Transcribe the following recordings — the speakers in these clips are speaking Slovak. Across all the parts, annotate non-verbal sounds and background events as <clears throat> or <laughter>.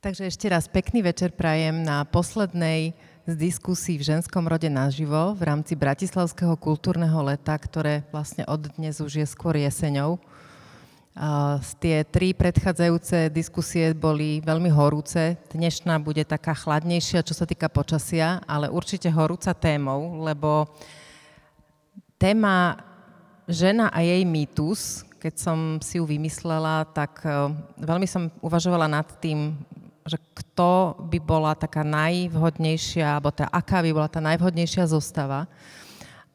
Takže ešte raz pekný večer prajem na poslednej z diskusí v ženskom rode naživo v rámci Bratislavského kultúrneho leta, ktoré vlastne od dnes už je skôr jeseňou. Uh, tie tri predchádzajúce diskusie boli veľmi horúce. Dnešná bude taká chladnejšia, čo sa týka počasia, ale určite horúca témou, lebo téma žena a jej mýtus, keď som si ju vymyslela, tak uh, veľmi som uvažovala nad tým, že kto by bola taká najvhodnejšia, alebo tá, aká by bola tá najvhodnejšia zostava.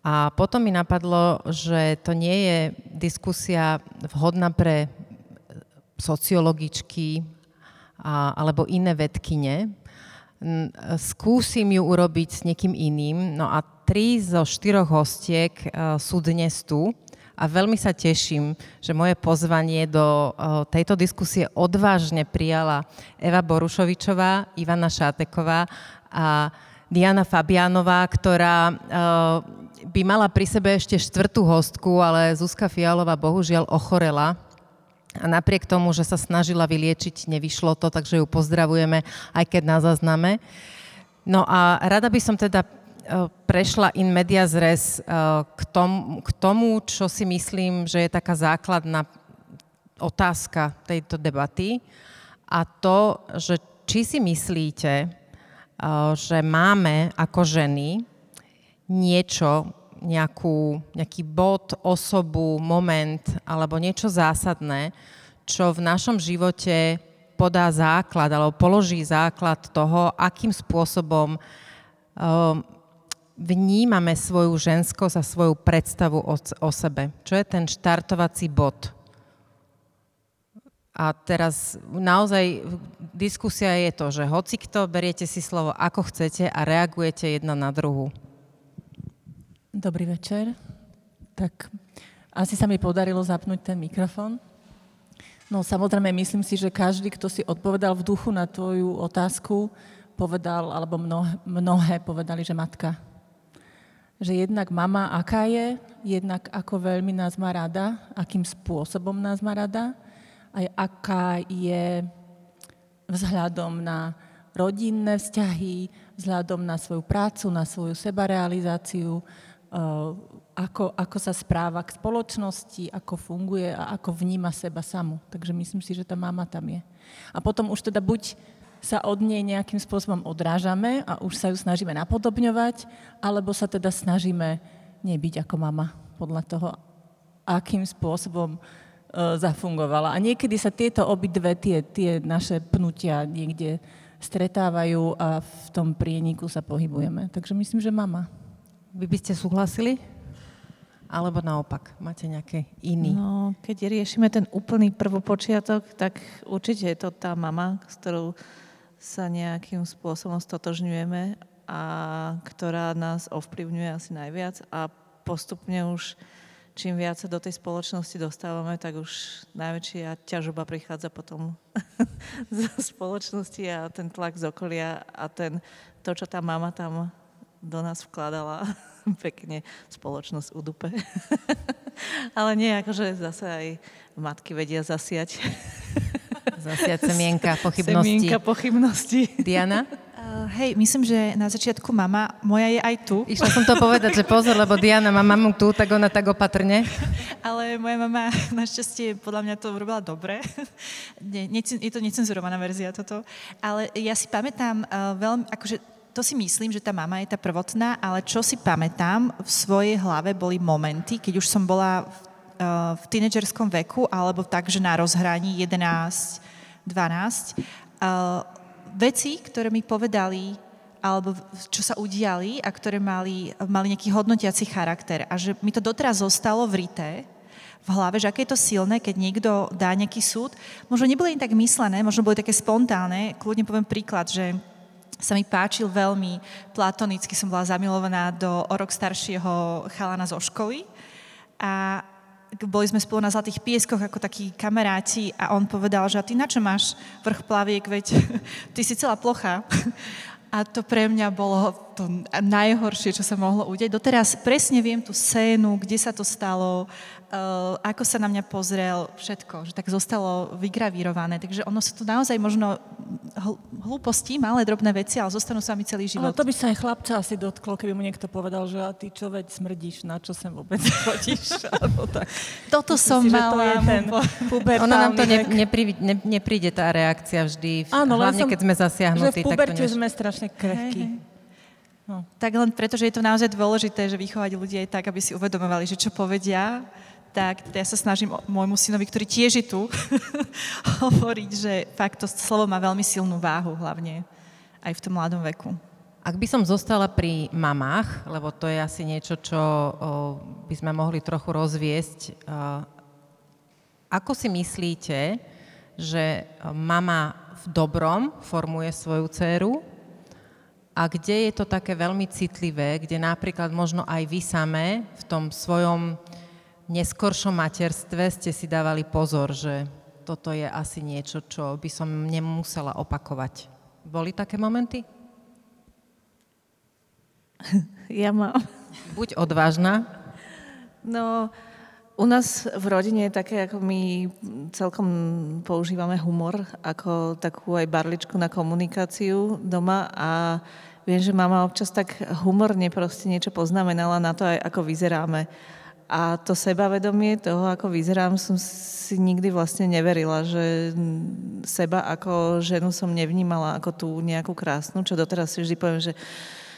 A potom mi napadlo, že to nie je diskusia vhodná pre sociologičky a, alebo iné vedkine. Skúsim ju urobiť s niekým iným. No a tri zo štyroch hostiek uh, sú dnes tu a veľmi sa teším, že moje pozvanie do tejto diskusie odvážne prijala Eva Borušovičová, Ivana Šáteková a Diana Fabianová, ktorá by mala pri sebe ešte štvrtú hostku, ale Zuzka Fialová bohužiaľ ochorela a napriek tomu, že sa snažila vyliečiť, nevyšlo to, takže ju pozdravujeme, aj keď na zazname. No a rada by som teda prešla in media zres eh, k tomu, k tomu, čo si myslím, že je taká základná otázka tejto debaty. A to, že či si myslíte, eh, že máme ako ženy niečo, nejakú, nejaký bod, osobu, moment alebo niečo zásadné, čo v našom živote podá základ alebo položí základ toho, akým spôsobom vnímame svoju ženskosť a svoju predstavu o, o sebe. Čo je ten štartovací bod? A teraz naozaj diskusia je to, že hoci kto, beriete si slovo ako chcete a reagujete jedna na druhú. Dobrý večer. Tak asi sa mi podarilo zapnúť ten mikrofón. No samozrejme, myslím si, že každý, kto si odpovedal v duchu na tvoju otázku, povedal, alebo mnohé, mnohé povedali, že matka že jednak mama aká je, jednak ako veľmi nás má rada, akým spôsobom nás má rada, aj aká je vzhľadom na rodinné vzťahy, vzhľadom na svoju prácu, na svoju sebarealizáciu, eh, ako, ako sa správa k spoločnosti, ako funguje a ako vníma seba samu. Takže myslím si, že tá mama tam je. A potom už teda buď sa od nej nejakým spôsobom odrážame a už sa ju snažíme napodobňovať, alebo sa teda snažíme nebyť ako mama podľa toho, akým spôsobom e, zafungovala. A niekedy sa tieto obidve, tie, tie naše pnutia niekde stretávajú a v tom prieniku sa pohybujeme. Takže myslím, že mama. Vy by ste súhlasili? Alebo naopak, máte nejaké iný? No, keď riešime ten úplný prvopočiatok, tak určite je to tá mama, s ktorou sa nejakým spôsobom stotožňujeme a ktorá nás ovplyvňuje asi najviac a postupne už čím viac sa do tej spoločnosti dostávame, tak už najväčšia ťažoba prichádza potom <laughs> zo spoločnosti a ten tlak z okolia a ten, to, čo tá mama tam do nás vkladala, <laughs> pekne spoločnosť udupe. <laughs> Ale nie, akože zase aj matky vedia zasiať Zasiať semienka pochybnosti. Semienka pochybnosti. Diana? Uh, hej, myslím, že na začiatku mama, moja je aj tu. Išla som to povedať, že pozor, lebo Diana má mamu tu, tak ona tak opatrne. Ale moja mama našťastie podľa mňa to urobila dobre. Nie, je to necenzurovaná verzia toto. Ale ja si pamätám uh, veľmi, akože to si myslím, že tá mama je tá prvotná, ale čo si pamätám, v svojej hlave boli momenty, keď už som bola v, v tínedžerskom veku, alebo tak, že na rozhraní 11, 12. Uh, veci, ktoré mi povedali, alebo čo sa udiali a ktoré mali, mali nejaký hodnotiaci charakter. A že mi to doteraz zostalo vrité v hlave, že aké je to silné, keď niekto dá nejaký súd. Možno neboli ani tak myslené, možno boli také spontánne. Kľudne poviem príklad, že sa mi páčil veľmi platonicky, som bola zamilovaná do o rok staršieho chalana zo školy. A boli sme spolu na Zlatých pieskoch ako takí kamaráti a on povedal, že a ty na čo máš vrch plaviek, veď <laughs> ty si celá plocha. A to pre mňa bolo to najhoršie, čo sa mohlo udeť. Doteraz presne viem tú scénu, kde sa to stalo, ako sa na mňa pozrel, všetko, že tak zostalo vygravírované. Takže ono sa to naozaj možno hlúposti, malé drobné veci, ale zostanú s vami celý život. Ale to by sa aj chlapca asi dotklo, keby mu niekto povedal, že a ty čo veď smrdíš, na čo sem vôbec <laughs> chodíš, alebo tak. Toto som si, mala. To ten ono nám to ne, nepríde, ne, nepríde tá reakcia vždy, Áno, hlavne som, keď sme zasiahnutí. Že v puberte tak to sme strašne krehkí. No. Tak len preto, že je to naozaj dôležité, že vychovať ľudí aj tak, aby si uvedomovali, že čo povedia, tak ja sa snažím môjmu synovi, ktorý tiež je tu, <laughs> hovoriť, že fakt to slovo má veľmi silnú váhu, hlavne aj v tom mladom veku. Ak by som zostala pri mamách, lebo to je asi niečo, čo by sme mohli trochu rozviesť, o, ako si myslíte, že mama v dobrom formuje svoju dceru a kde je to také veľmi citlivé, kde napríklad možno aj vy samé v tom svojom neskoršom materstve ste si dávali pozor, že toto je asi niečo, čo by som nemusela opakovať. Boli také momenty? <laughs> Ja mám. Buď odvážna. No, u nás v rodine je také, ako my celkom používame humor ako takú aj barličku na komunikáciu doma a viem, že mama občas tak humorne proste niečo poznamenala na to aj ako vyzeráme. A to sebavedomie toho, ako vyzerám, som si nikdy vlastne neverila, že seba ako ženu som nevnímala ako tú nejakú krásnu, čo doteraz si vždy poviem, že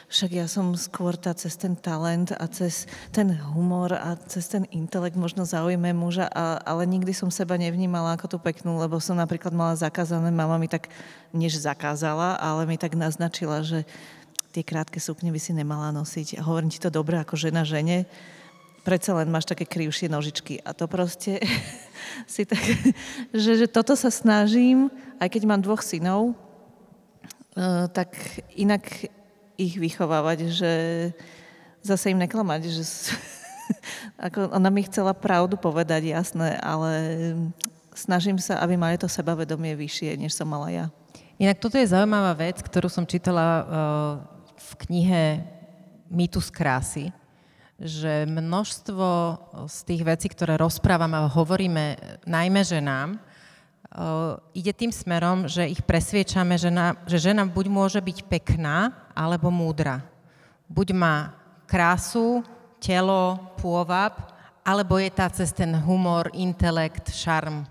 však ja som skôr tá cez ten talent a cez ten humor a cez ten intelekt možno zaujme muža, a, ale nikdy som seba nevnímala ako tú peknú, lebo som napríklad mala zakázané, mama mi tak, než zakázala, ale mi tak naznačila, že tie krátke sukne by si nemala nosiť. A hovorím ti to dobre ako žena žene, predsa len máš také krivšie nožičky. A to proste <laughs> si tak, že, že toto sa snažím, aj keď mám dvoch synov, uh, tak inak ich vychovávať, že zase im neklamať, že <laughs> ako ona mi chcela pravdu povedať, jasné, ale snažím sa, aby mali to sebavedomie vyššie, než som mala ja. Inak toto je zaujímavá vec, ktorú som čítala uh, v knihe Mýtus krásy, že množstvo z tých vecí, ktoré rozprávame a hovoríme najmä ženám, ide tým smerom, že ich presviečame, že, na, že žena buď môže byť pekná, alebo múdra. Buď má krásu, telo, pôvab, alebo je tá cez ten humor, intelekt, šarm.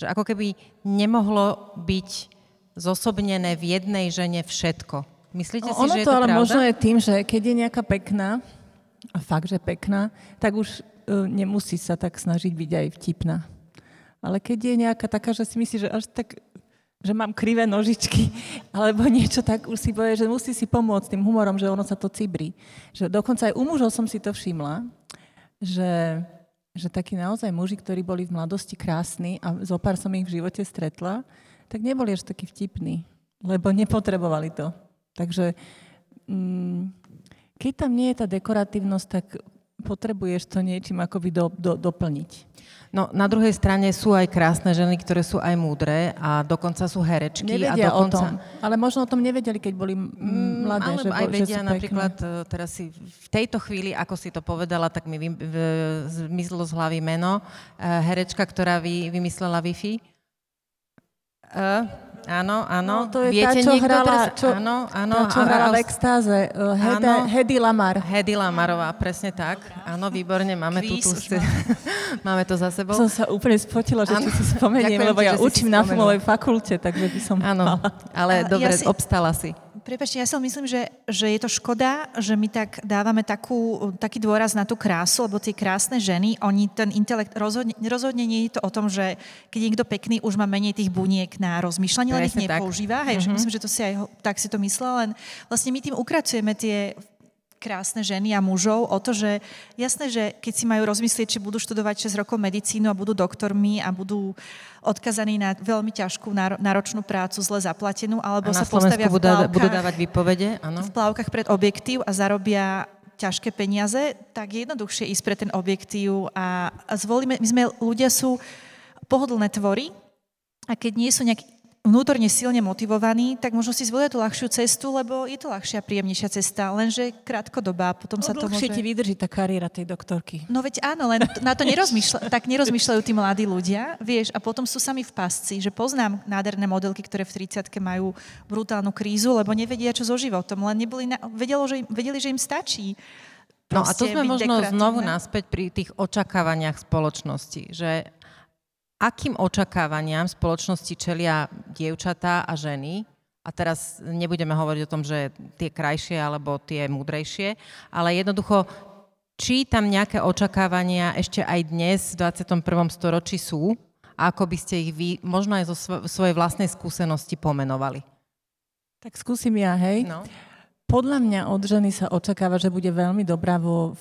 Že ako keby nemohlo byť zosobnené v jednej žene všetko. Myslíte si, ono že je to to ale pravda? možno je tým, že keď je nejaká pekná, a fakt, že pekná, tak už uh, nemusí sa tak snažiť byť aj vtipná. Ale keď je nejaká taká, že si myslí, že až tak že mám krivé nožičky, <laughs> alebo niečo tak, už si povie, že musí si pomôcť tým humorom, že ono sa to cibrí. Že dokonca aj u mužov som si to všimla, že, že takí naozaj muži, ktorí boli v mladosti krásni a zo pár som ich v živote stretla, tak neboli až takí vtipní, lebo nepotrebovali to. Takže mm, keď tam nie je tá dekoratívnosť, tak potrebuješ to niečím akoby do, do, doplniť. No, na druhej strane sú aj krásne ženy, ktoré sú aj múdre a dokonca sú herečky. Nevedia a dokonca... o tom. Ale možno o tom nevedeli, keď boli mm, mladé. Ale že, aj vedia že napríklad, pekné. teraz si v tejto chvíli, ako si to povedala, tak mi vy, v, zmizlo z hlavy meno. Uh, herečka, ktorá vy, vymyslela Wi-Fi. Uh, Áno, áno. No, to je Viete tá, čo hrala, teraz... čo, áno, áno, tá, čo hrala a, v extáze. Uh, Heda, Hedy Lamar. Hedy Lamarová, presne tak. Áno, výborne, máme tu, tu <laughs> máme to za sebou. Som sa úplne spotila, že ano. si spomeniem, lebo ja učím na filmovej fakulte, takže by som Áno, ale dobre, ja si... obstala si. Prepačte, ja si myslím, že, že je to škoda, že my tak dávame takú, taký dôraz na tú krásu, lebo tie krásne ženy, oni ten intelekt, rozhodne, rozhodne nie je to o tom, že keď je niekto pekný, už má menej tých buniek na rozmýšľanie, len ich nepoužíva. Hej, uh-huh. myslím, že to si aj tak si to myslel, len vlastne my tým ukracujeme tie krásne ženy a mužov o to, že jasné, že keď si majú rozmyslieť, či budú študovať 6 rokov medicínu a budú doktormi a budú odkazaní na veľmi ťažkú náročnú prácu, zle zaplatenú, alebo a sa postavia v plavkách, budú dávať výpovede, áno. v plavkách pred objektív a zarobia ťažké peniaze, tak je jednoduchšie ísť pre ten objektív a, a zvolíme, my sme, ľudia sú pohodlné tvory a keď nie sú nejaké vnútorne silne motivovaní, tak možno si zvolia tú ľahšiu cestu, lebo je to ľahšia, príjemnejšia cesta, lenže krátkodobá, potom no, sa to môže... ti vydrží tá kariéra tej doktorky. No veď áno, len na to nerozmýšľa, tak nerozmýšľajú tí mladí ľudia, vieš, a potom sú sami v pasci, že poznám nádherné modelky, ktoré v 30 majú brutálnu krízu, lebo nevedia, čo so životom, len neboli na, vedelo, že im, vedeli, že im stačí. No a to sme možno znovu naspäť pri tých očakávaniach spoločnosti, že akým očakávaniam spoločnosti čelia dievčatá a ženy, a teraz nebudeme hovoriť o tom, že tie krajšie alebo tie múdrejšie, ale jednoducho, či tam nejaké očakávania ešte aj dnes v 21. storočí sú, a ako by ste ich vy možno aj zo svojej vlastnej skúsenosti pomenovali? Tak skúsim ja, hej. No. Podľa mňa od ženy sa očakáva, že bude veľmi dobrá vo,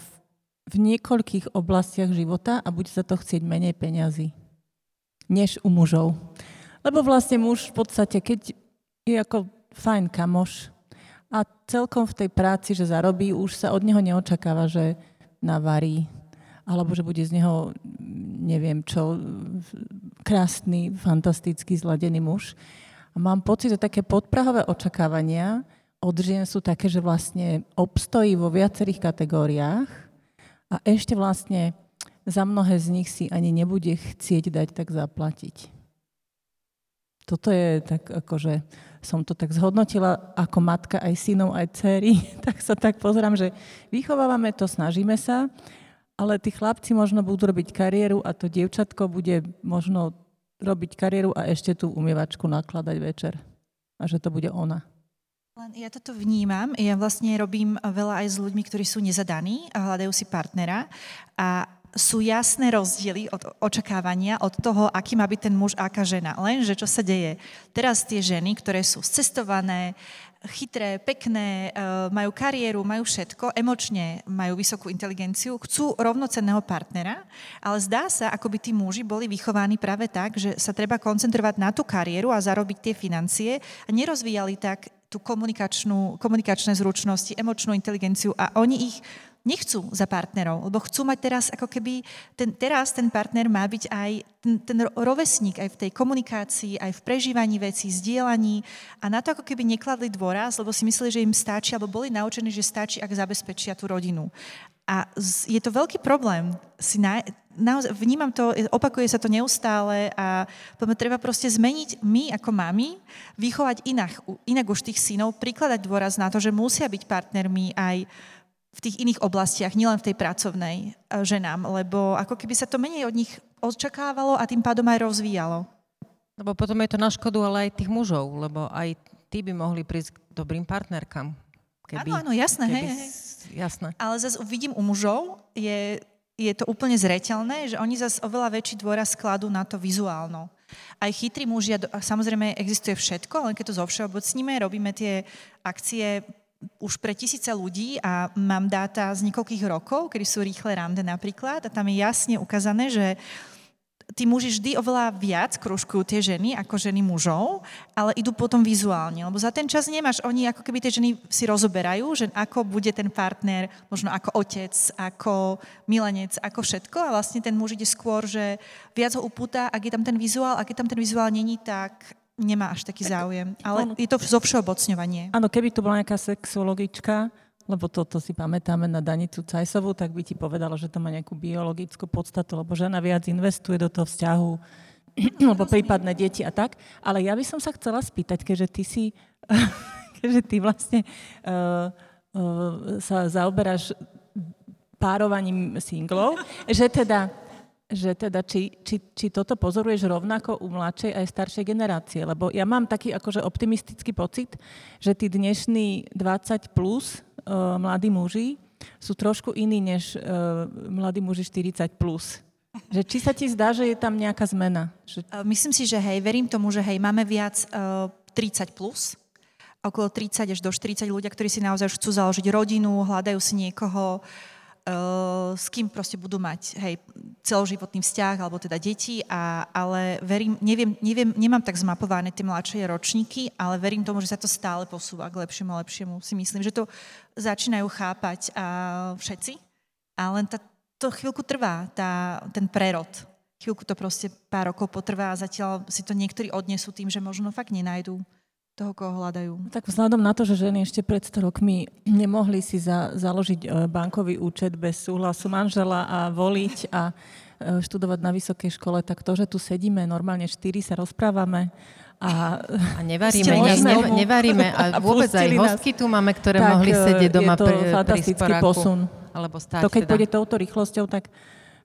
v niekoľkých oblastiach života a bude sa to chcieť menej peňazí než u mužov. Lebo vlastne muž v podstate, keď je ako fajn kamoš a celkom v tej práci, že zarobí, už sa od neho neočakáva, že navarí, alebo že bude z neho, neviem čo, krásny, fantastický, zladený muž. A mám pocit, že také podprahové očakávania od žien sú také, že vlastne obstojí vo viacerých kategóriách a ešte vlastne za mnohé z nich si ani nebude chcieť dať tak zaplatiť. Toto je tak, akože som to tak zhodnotila ako matka aj synov, aj dcery, <laughs> tak sa tak pozerám, že vychovávame to, snažíme sa, ale tí chlapci možno budú robiť kariéru a to dievčatko bude možno robiť kariéru a ešte tú umývačku nakladať večer. A že to bude ona. Ja toto vnímam. Ja vlastne robím veľa aj s ľuďmi, ktorí sú nezadaní a hľadajú si partnera. A sú jasné rozdiely od očakávania, od toho, aký má byť ten muž a aká žena. Lenže čo sa deje? Teraz tie ženy, ktoré sú cestované, chytré, pekné, e, majú kariéru, majú všetko, emočne majú vysokú inteligenciu, chcú rovnocenného partnera, ale zdá sa, ako by tí muži boli vychovaní práve tak, že sa treba koncentrovať na tú kariéru a zarobiť tie financie a nerozvíjali tak tú komunikačnú, komunikačné zručnosti, emočnú inteligenciu a oni ich nechcú za partnerov, lebo chcú mať teraz, ako keby, ten, teraz ten partner má byť aj ten, ten rovesník aj v tej komunikácii, aj v prežívaní vecí, zdieľaní a na to ako keby nekladli dôraz, lebo si mysleli, že im stačí, alebo boli naučení, že stačí, ak zabezpečia tú rodinu. A je to veľký problém. Si na, naozaj, vnímam to, opakuje sa to neustále a treba proste zmeniť my ako mami, vychovať inak, inak už tých synov, prikladať dôraz na to, že musia byť partnermi aj v tých iných oblastiach, nielen v tej pracovnej e, ženám, lebo ako keby sa to menej od nich očakávalo a tým pádom aj rozvíjalo. Lebo potom je to na škodu ale aj tých mužov, lebo aj tí by mohli prísť k dobrým partnerkám. Keby, áno, áno, jasné, keby, hej, hej. Jasné. Ale zase vidím u mužov, je, je to úplne zreteľné, že oni zase oveľa väčší dôraz skladú na to vizuálno. Aj chytrí mužia, samozrejme existuje všetko, len keď to zovšeobecníme, robíme tie akcie už pre tisíce ľudí a mám dáta z niekoľkých rokov, kedy sú rýchle rande napríklad a tam je jasne ukázané, že tí muži vždy oveľa viac kružkujú tie ženy ako ženy mužov, ale idú potom vizuálne, lebo za ten čas nemáš, oni ako keby tie ženy si rozoberajú, že ako bude ten partner, možno ako otec, ako milenec, ako všetko a vlastne ten muž ide skôr, že viac ho upúta, ak je tam ten vizuál, ak je tam ten vizuál není, tak nemá až taký záujem. Ale je to zo všeobocňovanie. Áno, keby to bola nejaká sexuologička, lebo toto si pamätáme na Danicu Cajsovú, tak by ti povedala, že to má nejakú biologickú podstatu, lebo žena viac investuje do toho vzťahu, <clears throat> alebo prípadné deti a tak. Ale ja by som sa chcela spýtať, keďže ty si, <laughs> keďže ty vlastne uh, uh, sa zaoberáš párovaním singlov, že teda že teda či, či, či toto pozoruješ rovnako u mladšej aj staršej generácie. Lebo ja mám taký akože optimistický pocit, že tí dnešní 20 plus uh, mladí muži sú trošku iní než uh, mladí muži 40 plus. Že či sa ti zdá, že je tam nejaká zmena? Že... Myslím si, že hej, verím tomu, že hej, máme viac uh, 30 plus, okolo 30 až do 40 ľudia, ktorí si naozaj chcú založiť rodinu, hľadajú si niekoho, Eh, s kým proste budú mať hej, celoživotný vzťah, alebo teda deti, a, ale verím, neviem, neviem, nemám tak zmapované tie mladšie ročníky, ale verím tomu, že sa to stále posúva k lepšiemu a lepšiemu. Si myslím, že to začínajú chápať a všetci, a len tá, to chvíľku trvá, tá, ten prerod. chvíľku to proste pár rokov potrvá a zatiaľ si to niektorí odnesú tým, že možno fakt nenajdú toho, koho hľadajú. Tak vzhľadom na to, že ženy ešte pred 100 rokmi nemohli si za, založiť e, bankový účet bez súhlasu manžela a voliť a e, študovať na vysokej škole, tak to, že tu sedíme normálne štyri, sa rozprávame a, a <laughs> nevaríme, ne, ne, nevaríme <laughs> a, a vôbec aj hostky tu máme, ktoré tak, mohli sedieť doma je to pri, fantastický pri posun. Alebo stať to keď teda. pôjde touto rýchlosťou, tak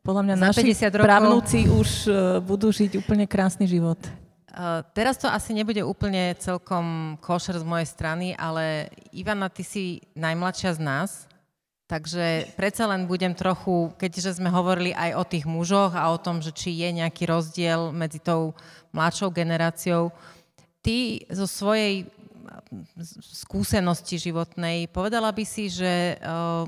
podľa mňa naši právnúci už budú žiť úplne krásny život. Uh, teraz to asi nebude úplne celkom košer z mojej strany, ale Ivana, ty si najmladšia z nás, takže predsa len budem trochu, keďže sme hovorili aj o tých mužoch a o tom, že či je nejaký rozdiel medzi tou mladšou generáciou, ty zo svojej skúsenosti životnej, povedala by si, že uh,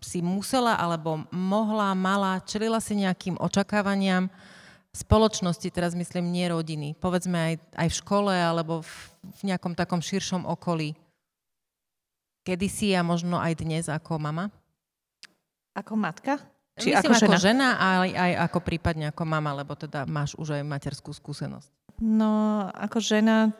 si musela alebo mohla, mala, čelila si nejakým očakávaniam spoločnosti, teraz myslím nie rodiny, povedzme aj, aj v škole alebo v, v nejakom takom širšom okolí. Kedy si a možno aj dnes ako mama? Ako matka? Či myslím, ako žena, ako žena aj, aj ako prípadne ako mama, lebo teda máš už aj materskú skúsenosť. No, ako žena,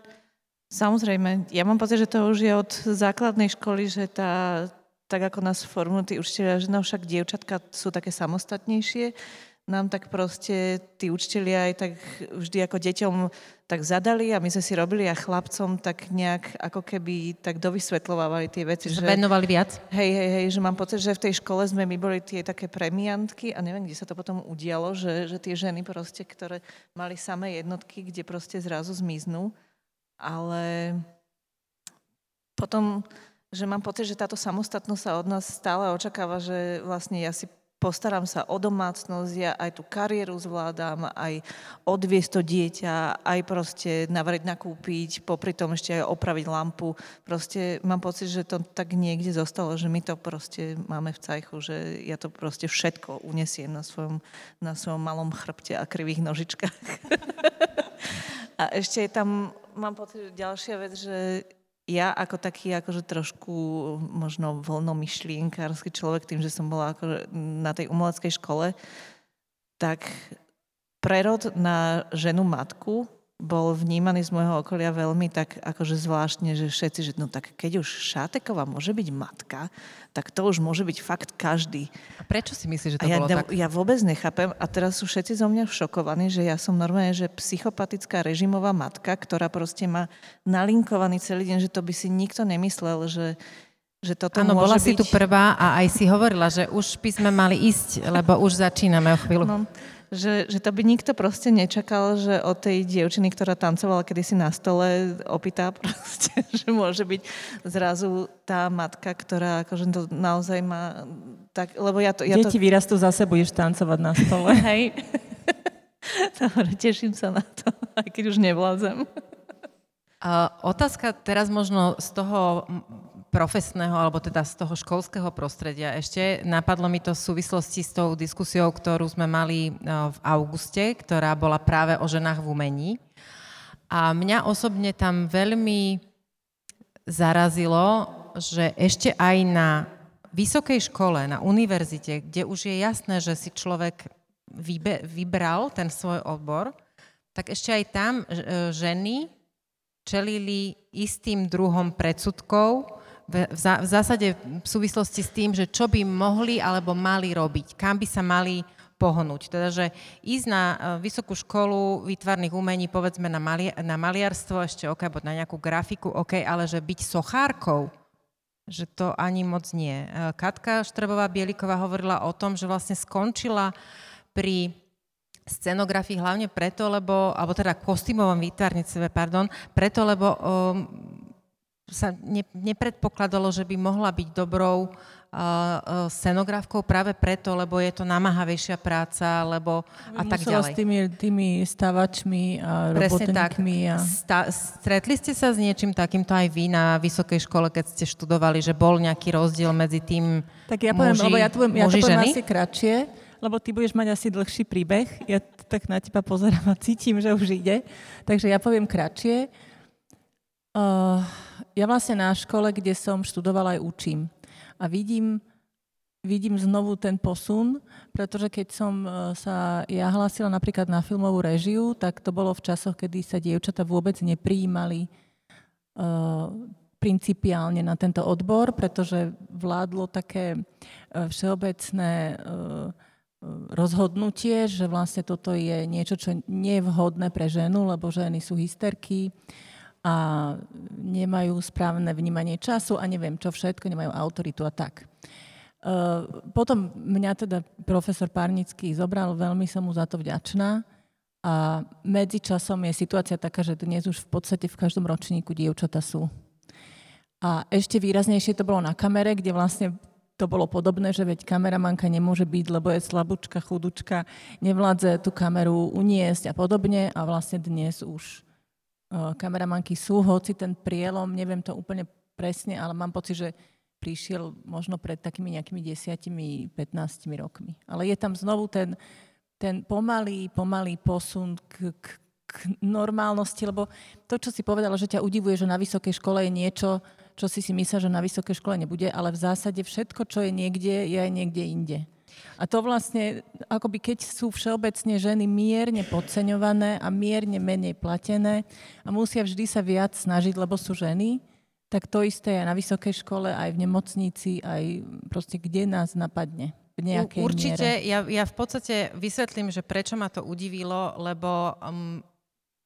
samozrejme, ja mám pocit, že to už je od základnej školy, že tá, tak ako nás formujú tí učiteľia, že no však dievčatka sú také samostatnejšie, nám tak proste tí učiteľia aj tak vždy ako deťom tak zadali a my sme si robili a chlapcom tak nejak ako keby tak dovysvetľovali tie veci. Že, že venovali viac? Hej, hej, hej, že mám pocit, že v tej škole sme my boli tie také premiantky a neviem, kde sa to potom udialo, že, že tie ženy proste, ktoré mali samé jednotky, kde proste zrazu zmiznú, ale potom že mám pocit, že táto samostatnosť sa od nás stále očakáva, že vlastne ja si postaram sa o domácnosť, ja aj tú kariéru zvládam, aj odviesť to dieťa, aj proste navariť, nakúpiť, popri tom ešte aj opraviť lampu. Proste mám pocit, že to tak niekde zostalo, že my to proste máme v cajchu, že ja to proste všetko unesiem na svojom, na svojom malom chrbte a krivých nožičkách. <laughs> a ešte je tam, mám pocit, že ďalšia vec, že ja ako taký akože trošku možno voľnomyšlienkársky človek, tým, že som bola akože na tej umeleckej škole, tak prerod na ženu matku bol vnímaný z môjho okolia veľmi tak akože zvláštne, že všetci, že no tak keď už Šáteková môže byť matka, tak to už môže byť fakt každý. A prečo si myslíš, že to a ja, bolo tak? Ja vôbec nechápem a teraz sú všetci zo mňa šokovaní, že ja som normálne, že psychopatická režimová matka, ktorá proste má nalinkovaný celý deň, že to by si nikto nemyslel, že že toto Áno, bola byť... si tu prvá a aj si hovorila, že už by sme mali ísť, lebo už začíname o chvíľu. No, že, že to by nikto proste nečakal, že od tej dievčiny, ktorá tancovala kedysi na stole, opýta proste, <laughs> že môže byť zrazu tá matka, ktorá akože to naozaj má tak, lebo ja to... Ja Deti to... vyrastú zase, budeš tancovať na stole. <laughs> Hej. <laughs> Dobre, teším sa na to, aj keď už nevládzem. Uh, otázka teraz možno z toho profesného, alebo teda z toho školského prostredia. Ešte napadlo mi to v súvislosti s tou diskusiou, ktorú sme mali e, v auguste, ktorá bola práve o ženách v umení. A mňa osobne tam veľmi zarazilo, že ešte aj na vysokej škole, na univerzite, kde už je jasné, že si človek vybral ten svoj odbor, tak ešte aj tam e, ženy čelili istým druhom predsudkov, v, zásade v súvislosti s tým, že čo by mohli alebo mali robiť, kam by sa mali pohnúť. Teda, že ísť na e, vysokú školu výtvarných umení, povedzme na, mali, na maliarstvo, ešte OK, alebo na nejakú grafiku, OK, ale že byť sochárkou, že to ani moc nie. E, Katka Štrebová Bieliková hovorila o tom, že vlastne skončila pri scenografii hlavne preto, lebo, alebo teda kostýmovom výtvarníctve, pardon, preto, lebo um, sa ne, nepredpokladalo, že by mohla byť dobrou uh, scenografkou práve preto, lebo je to namáhavejšia práca, lebo a tak ďalej. s tými, tými stavačmi a robotníkmi. A... Sta, stretli ste sa s niečím takýmto aj vy na vysokej škole, keď ste študovali, že bol nejaký rozdiel medzi tým Tak ja poviem, muži, lebo ja to poviem, ja to poviem asi kratšie, lebo ty budeš mať asi dlhší príbeh. Ja tak na teba pozerám a cítim, že už ide. Takže ja poviem kratšie. Uh, ja vlastne na škole, kde som študovala, aj učím. A vidím vidím znovu ten posun, pretože keď som e, sa ja hlásila napríklad na filmovú režiu, tak to bolo v časoch, kedy sa dievčata vôbec neprijímali uh, principiálne na tento odbor, pretože vládlo také všeobecné rozhodnutie, že vlastne toto je niečo, čo nie je vhodné pre ženu, lebo ženy sú hysterky a nemajú správne vnímanie času a neviem čo všetko, nemajú autoritu a tak. Eh, potom mňa teda profesor Párnický zobral, veľmi som mu za to vďačná. A medzičasom je situácia taká, že dnes už v podstate v každom ročníku dievčata sú. A ešte výraznejšie to bolo na kamere, kde vlastne to bolo podobné, že veď kameramanka nemôže byť, lebo je slabúčka, chudučka, nevládze tú kameru uniesť a podobne. A vlastne dnes už kameramanky sú, hoci ten prielom, neviem to úplne presne, ale mám pocit, že prišiel možno pred takými nejakými desiatimi, 15 rokmi. Ale je tam znovu ten, ten pomalý, pomalý posun k, k, k normálnosti, lebo to, čo si povedala, že ťa udivuje, že na vysokej škole je niečo, čo si si myslel, že na vysokej škole nebude, ale v zásade všetko, čo je niekde, je aj niekde inde. A to vlastne, akoby keď sú všeobecne ženy mierne podceňované a mierne menej platené a musia vždy sa viac snažiť, lebo sú ženy, tak to isté aj na vysokej škole, aj v nemocnici, aj proste kde nás napadne. V nejakej Určite, miere. ja, ja v podstate vysvetlím, že prečo ma to udivilo, lebo um,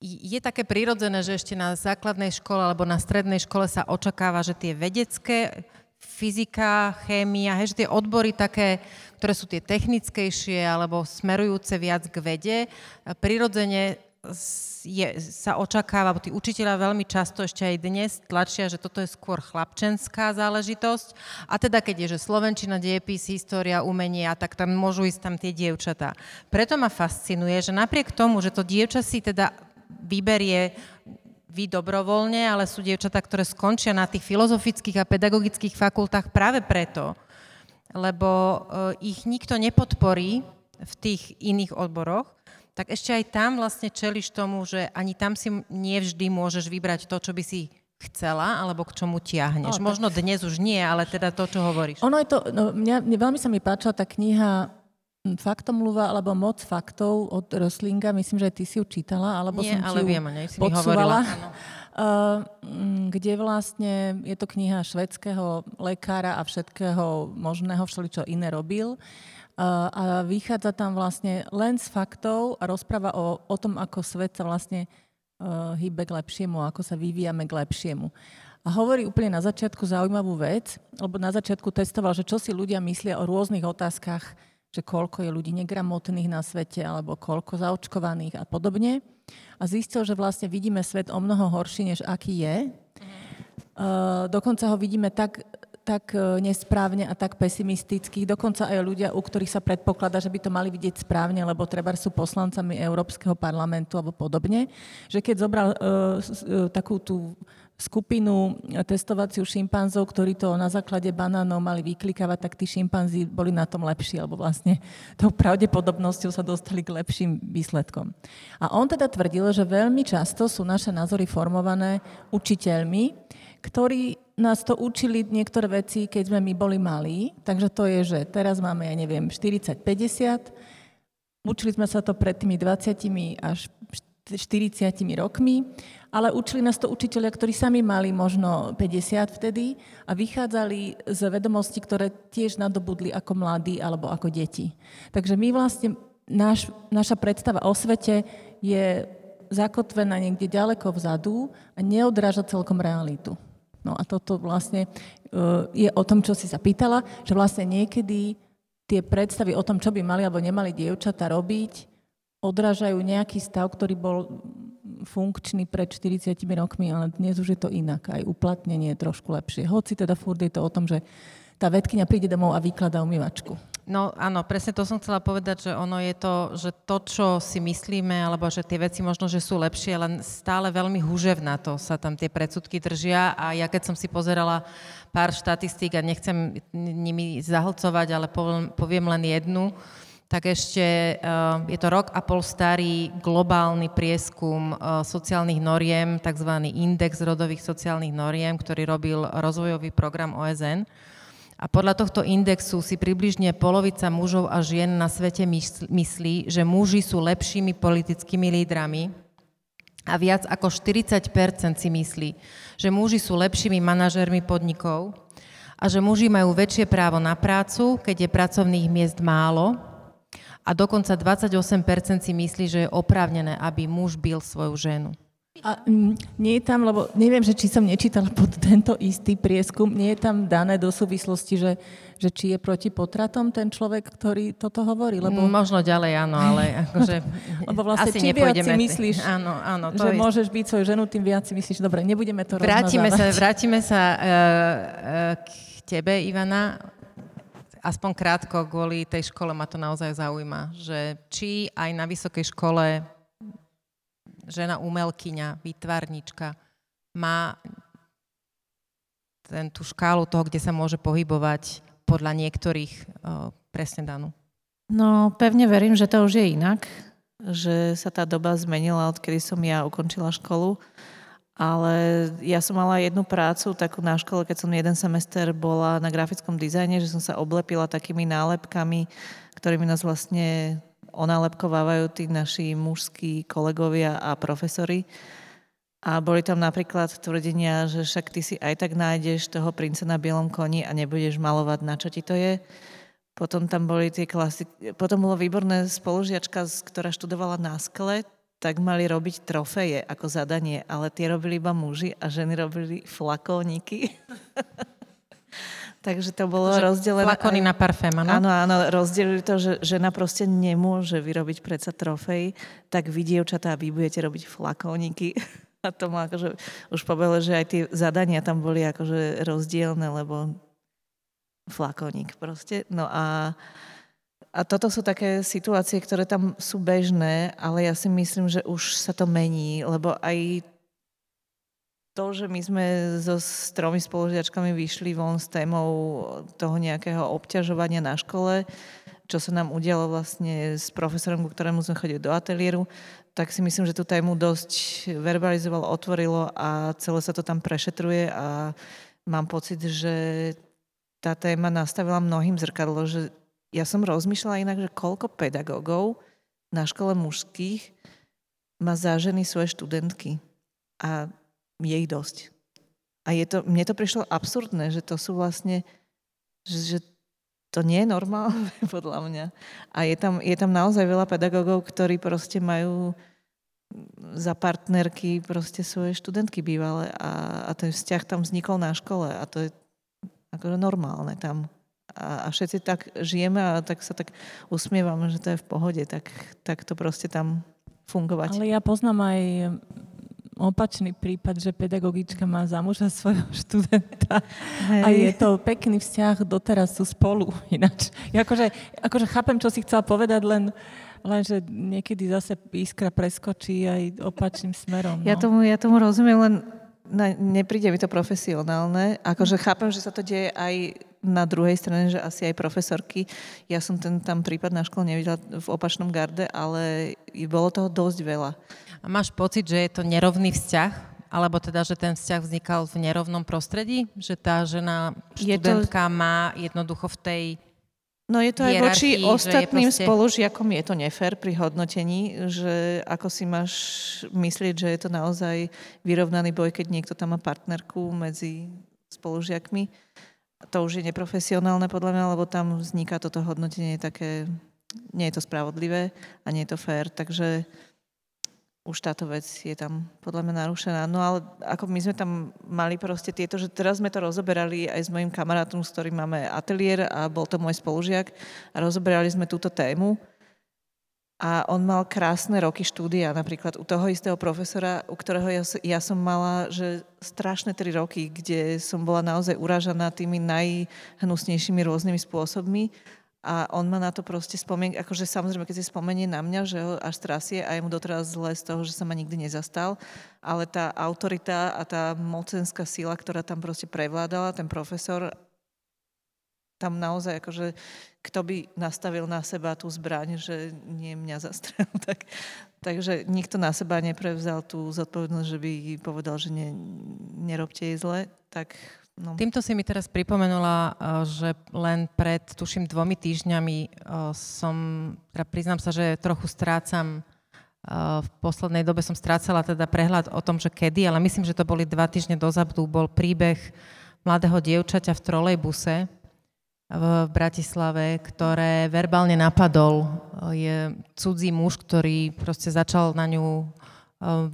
je také prirodzené, že ešte na základnej škole alebo na strednej škole sa očakáva, že tie vedecké, fyzika, chémia, že tie odbory také, ktoré sú tie technickejšie alebo smerujúce viac k vede, prirodzene je, sa očakáva, tí učiteľa veľmi často ešte aj dnes tlačia, že toto je skôr chlapčenská záležitosť. A teda keď je, že Slovenčina, diepis, história, umenia, tak tam môžu ísť tam tie dievčatá. Preto ma fascinuje, že napriek tomu, že to dievča si teda vyberie vy dobrovoľne, ale sú dievčatá, ktoré skončia na tých filozofických a pedagogických fakultách práve preto, lebo e, ich nikto nepodporí v tých iných odboroch, tak ešte aj tam vlastne čeliš tomu, že ani tam si nevždy môžeš vybrať to, čo by si chcela, alebo k čomu tiahneš. O, Možno dnes už nie, ale teda to, čo hovoríš. Ono je to, no, mňa, veľmi sa mi páčila tá kniha Faktomluva alebo Moc faktov od Roslinga, myslím, že ty si ju čítala, alebo Nie, som ale ti viem, nej, si. Uh, <laughs> kde vlastne je to kniha švedského lekára a všetkého možného, všeličo iné robil. A vychádza tam vlastne len z faktov a rozpráva o, o tom, ako svet sa vlastne uh, hýbe k lepšiemu, ako sa vyvíjame k lepšiemu. A hovorí úplne na začiatku zaujímavú vec, lebo na začiatku testoval, že čo si ľudia myslia o rôznych otázkach, že koľko je ľudí negramotných na svete, alebo koľko zaočkovaných a podobne. A zistil, že vlastne vidíme svet o mnoho horší, než aký je. Uh, dokonca ho vidíme tak tak e, nesprávne a tak pesimistických, dokonca aj ľudia, u ktorých sa predpokladá, že by to mali vidieť správne, lebo treba sú poslancami Európskeho parlamentu alebo podobne, že keď zobral uh, takú tú skupinu testovaciu šimpanzov, ktorí to na základe banánov mali vyklikávať, tak tí šimpanzi boli na tom lepší, alebo vlastne <laughs> tou pravdepodobnosťou sa dostali k lepším výsledkom. A on teda tvrdil, že veľmi často sú naše názory formované učiteľmi, ktorí nás to učili niektoré veci, keď sme my boli malí. Takže to je, že teraz máme, ja neviem, 40-50. Učili sme sa to pred tými 20 až 40 rokmi, ale učili nás to učiteľia, ktorí sami mali možno 50 vtedy a vychádzali z vedomostí, ktoré tiež nadobudli ako mladí alebo ako deti. Takže my vlastne, náš, naša predstava o svete je zakotvená niekde ďaleko vzadu a neodráža celkom realitu. No a toto vlastne uh, je o tom, čo si sa pýtala, že vlastne niekedy tie predstavy o tom, čo by mali alebo nemali dievčata robiť, odrážajú nejaký stav, ktorý bol funkčný pred 40 rokmi, ale dnes už je to inak. Aj uplatnenie je trošku lepšie. Hoci teda furt je to o tom, že tá vedkynia príde domov a vykladá umývačku. No áno, presne to som chcela povedať, že ono je to, že to, čo si myslíme, alebo že tie veci možno, že sú lepšie, len stále veľmi na to sa tam tie predsudky držia a ja keď som si pozerala pár štatistík a nechcem nimi zahlcovať, ale poviem len jednu, tak ešte uh, je to rok a pol starý globálny prieskum uh, sociálnych noriem, tzv. index rodových sociálnych noriem, ktorý robil rozvojový program OSN A podľa tohto indexu si približne polovica mužov a žien na svete myslí, že muži sú lepšími politickými lídrami a viac ako 40% si myslí, že muži sú lepšími manažérmi podnikov a že muži majú väčšie právo na prácu, keď je pracovných miest málo a dokonca 28% si myslí, že je oprávnené, aby muž bil svoju ženu. A mm, nie je tam, lebo neviem, že či som nečítala pod tento istý prieskum, nie je tam dané do súvislosti, že, že či je proti potratom ten človek, ktorý toto hovorí? Lebo... Mm, možno ďalej, áno, ale <laughs> akože lebo vlastne asi čím viac si myslíš, áno, áno, to že je... môžeš byť svoju ženu, tým viac si myslíš, dobre, nebudeme to vrátime sa, vrátime sa uh, uh, k tebe, Ivana, aspoň krátko, kvôli tej škole ma to naozaj zaujíma, že či aj na vysokej škole žena umelkyňa, výtvarnička má ten, tú škálu toho, kde sa môže pohybovať podľa niektorých uh, presne danú? No, pevne verím, že to už je inak, že sa tá doba zmenila, odkedy som ja ukončila školu. Ale ja som mala jednu prácu takú na škole, keď som jeden semester bola na grafickom dizajne, že som sa oblepila takými nálepkami, ktorými nás vlastne onálepkovávajú tí naši mužskí kolegovia a profesori. A boli tam napríklad tvrdenia, že však ty si aj tak nájdeš toho princa na bielom koni a nebudeš malovať, na čo ti to je. Potom tam boli tie klasiky. Potom bolo výborné spolužiačka, ktorá študovala na skle, tak mali robiť trofeje ako zadanie, ale tie robili iba muži a ženy robili flakóniky. <laughs> Takže to bolo že rozdelené. Flakony na parfém, áno? Áno, áno, rozdelili to, že žena proste nemôže vyrobiť predsa trofej, tak vy, dievčatá, vy budete robiť flakóniky. <laughs> A to má akože, už pobelo, že aj tie zadania tam boli akože rozdielne, lebo flakónik proste. No a, a toto sú také situácie, ktoré tam sú bežné, ale ja si myslím, že už sa to mení, lebo aj to, že my sme so s tromi spolužiačkami vyšli von s témou toho nejakého obťažovania na škole, čo sa nám udialo vlastne s profesorom, ku ktorému sme chodili do ateliéru, tak si myslím, že tú tému dosť verbalizovalo, otvorilo a celé sa to tam prešetruje a mám pocit, že tá téma nastavila mnohým zrkadlo, že ja som rozmýšľala inak, že koľko pedagógov na škole mužských má zážený svoje študentky. A je ich dosť. A je to, mne to prišlo absurdné, že to sú vlastne, že, že to nie je normálne, <laughs> podľa mňa. A je tam, je tam naozaj veľa pedagógov, ktorí proste majú za partnerky proste svoje študentky bývalé a, a ten vzťah tam vznikol na škole a to je akože normálne tam. A, a všetci tak žijeme a tak sa tak usmievame, že to je v pohode, tak, tak to proste tam fungovať. Ale ja poznám aj opačný prípad, že pedagogička má za muža svojho <laughs> študenta Hej. a je to pekný vzťah, doteraz sú spolu <laughs> ináč. Ja akože, akože chápem, čo si chcela povedať, len, len že niekedy zase iskra preskočí aj opačným smerom. No. Ja, tomu, ja tomu rozumiem, len na, nepríde mi to profesionálne. Akože chápem, že sa to deje aj na druhej strane, že asi aj profesorky. Ja som ten tam prípad na škole nevidela v opačnom garde, ale bolo toho dosť veľa. A máš pocit, že je to nerovný vzťah? Alebo teda, že ten vzťah vznikal v nerovnom prostredí? Že tá žena, študentka to... má jednoducho v tej No je to aj voči ostatným je proste... spolužiakom je to nefér pri hodnotení, že ako si máš myslieť, že je to naozaj vyrovnaný boj, keď niekto tam má partnerku medzi spolužiakmi. To už je neprofesionálne podľa mňa, lebo tam vzniká toto hodnotenie také, nie je to spravodlivé a nie je to fér, takže už táto vec je tam podľa mňa narušená. No ale ako my sme tam mali proste tieto, že teraz sme to rozoberali aj s mojim kamarátom, s ktorým máme ateliér a bol to môj spolužiak a rozoberali sme túto tému. A on mal krásne roky štúdia, napríklad u toho istého profesora, u ktorého ja, ja som mala že strašné tri roky, kde som bola naozaj uražaná tými najhnusnejšími rôznymi spôsobmi. A on má na to proste spomienky, akože samozrejme, keď si spomenie na mňa, že ho až trasie a je mu doteraz zle z toho, že sa ma nikdy nezastal, ale tá autorita a tá mocenská sila, ktorá tam proste prevládala, ten profesor, tam naozaj akože kto by nastavil na seba tú zbraň, že nie mňa zastrel, <laughs> tak, takže nikto na seba neprevzal tú zodpovednosť, že by povedal, že ne, nerobte jej zle, tak No. Týmto si mi teraz pripomenula, že len pred, tuším, dvomi týždňami som, teda priznám sa, že trochu strácam v poslednej dobe som strácala teda prehľad o tom, že kedy, ale myslím, že to boli dva týždne dozadu, bol príbeh mladého dievčaťa v trolejbuse v Bratislave, ktoré verbálne napadol. Je cudzí muž, ktorý proste začal na ňu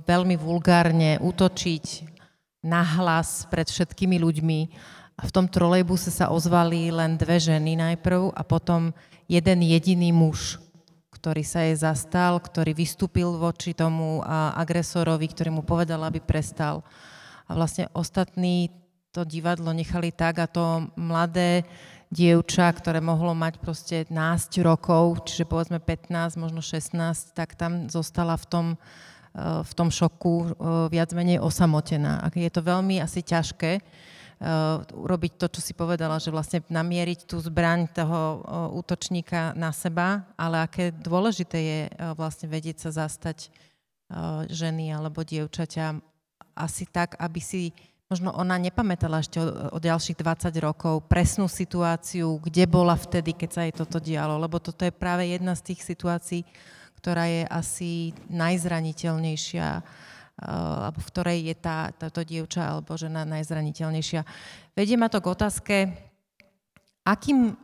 veľmi vulgárne útočiť nahlas pred všetkými ľuďmi. A v tom trolejbuse sa ozvali len dve ženy najprv a potom jeden jediný muž ktorý sa jej zastal, ktorý vystúpil voči tomu agresorovi, ktorý mu povedal, aby prestal. A vlastne ostatní to divadlo nechali tak a to mladé dievča, ktoré mohlo mať proste 15 rokov, čiže povedzme 15, možno 16, tak tam zostala v tom, e, v tom šoku e, viac menej osamotená. A je to veľmi asi ťažké, Uh, urobiť to, čo si povedala, že vlastne namieriť tú zbraň toho útočníka na seba, ale aké dôležité je vlastne vedieť sa zastať ženy alebo dievčaťa asi tak, aby si možno ona nepamätala ešte o, o ďalších 20 rokov presnú situáciu, kde bola vtedy, keď sa jej toto dialo, lebo toto je práve jedna z tých situácií, ktorá je asi najzraniteľnejšia Eh, alebo v ktorej je tá, táto dievča alebo žena najzraniteľnejšia. Vedie ma to k otázke, akým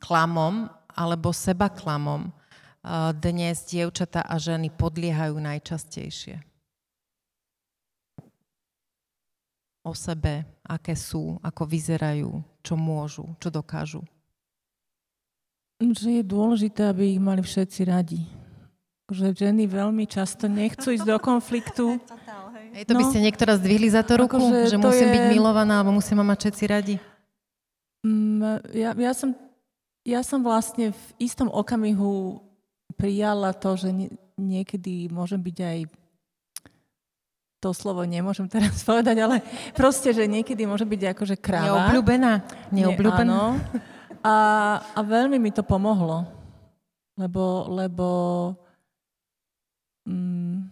klamom alebo seba klamom eh, dnes dievčata a ženy podliehajú najčastejšie? O sebe, aké sú, ako vyzerajú, čo môžu, čo dokážu. Že je dôležité, aby ich mali všetci radi že ženy veľmi často nechcú ísť do konfliktu. <laughs> Hej, to by no, ste niektorá zdvihli za to ruku? Akože že musím je... byť milovaná, alebo musím ma mať všetci radi? Mm, ja, ja, som, ja som vlastne v istom okamihu prijala to, že niekedy môžem byť aj to slovo nemôžem teraz <laughs> povedať, ale proste, že niekedy môže byť akože kráva. Neobľúbená. Neobľúbená. Nie, áno. A, a veľmi mi to pomohlo. Lebo, lebo Mm.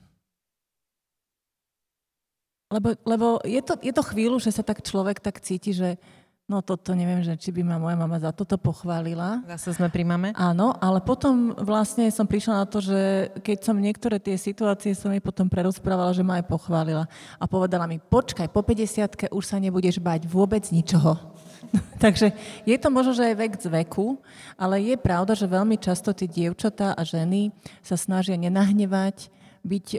Lebo, lebo je, to, je to chvíľu, že sa tak človek tak cíti, že no toto neviem, že či by ma moja mama za toto pochválila. Zase sme pri mame. Áno, ale potom vlastne som prišla na to, že keď som niektoré tie situácie som jej potom prerozprávala, že ma aj pochválila a povedala mi, počkaj, po 50 už sa nebudeš bať vôbec ničoho. <laughs> Takže je to možno, že aj vek z veku, ale je pravda, že veľmi často tie dievčatá a ženy sa snažia nenahnevať, byť e,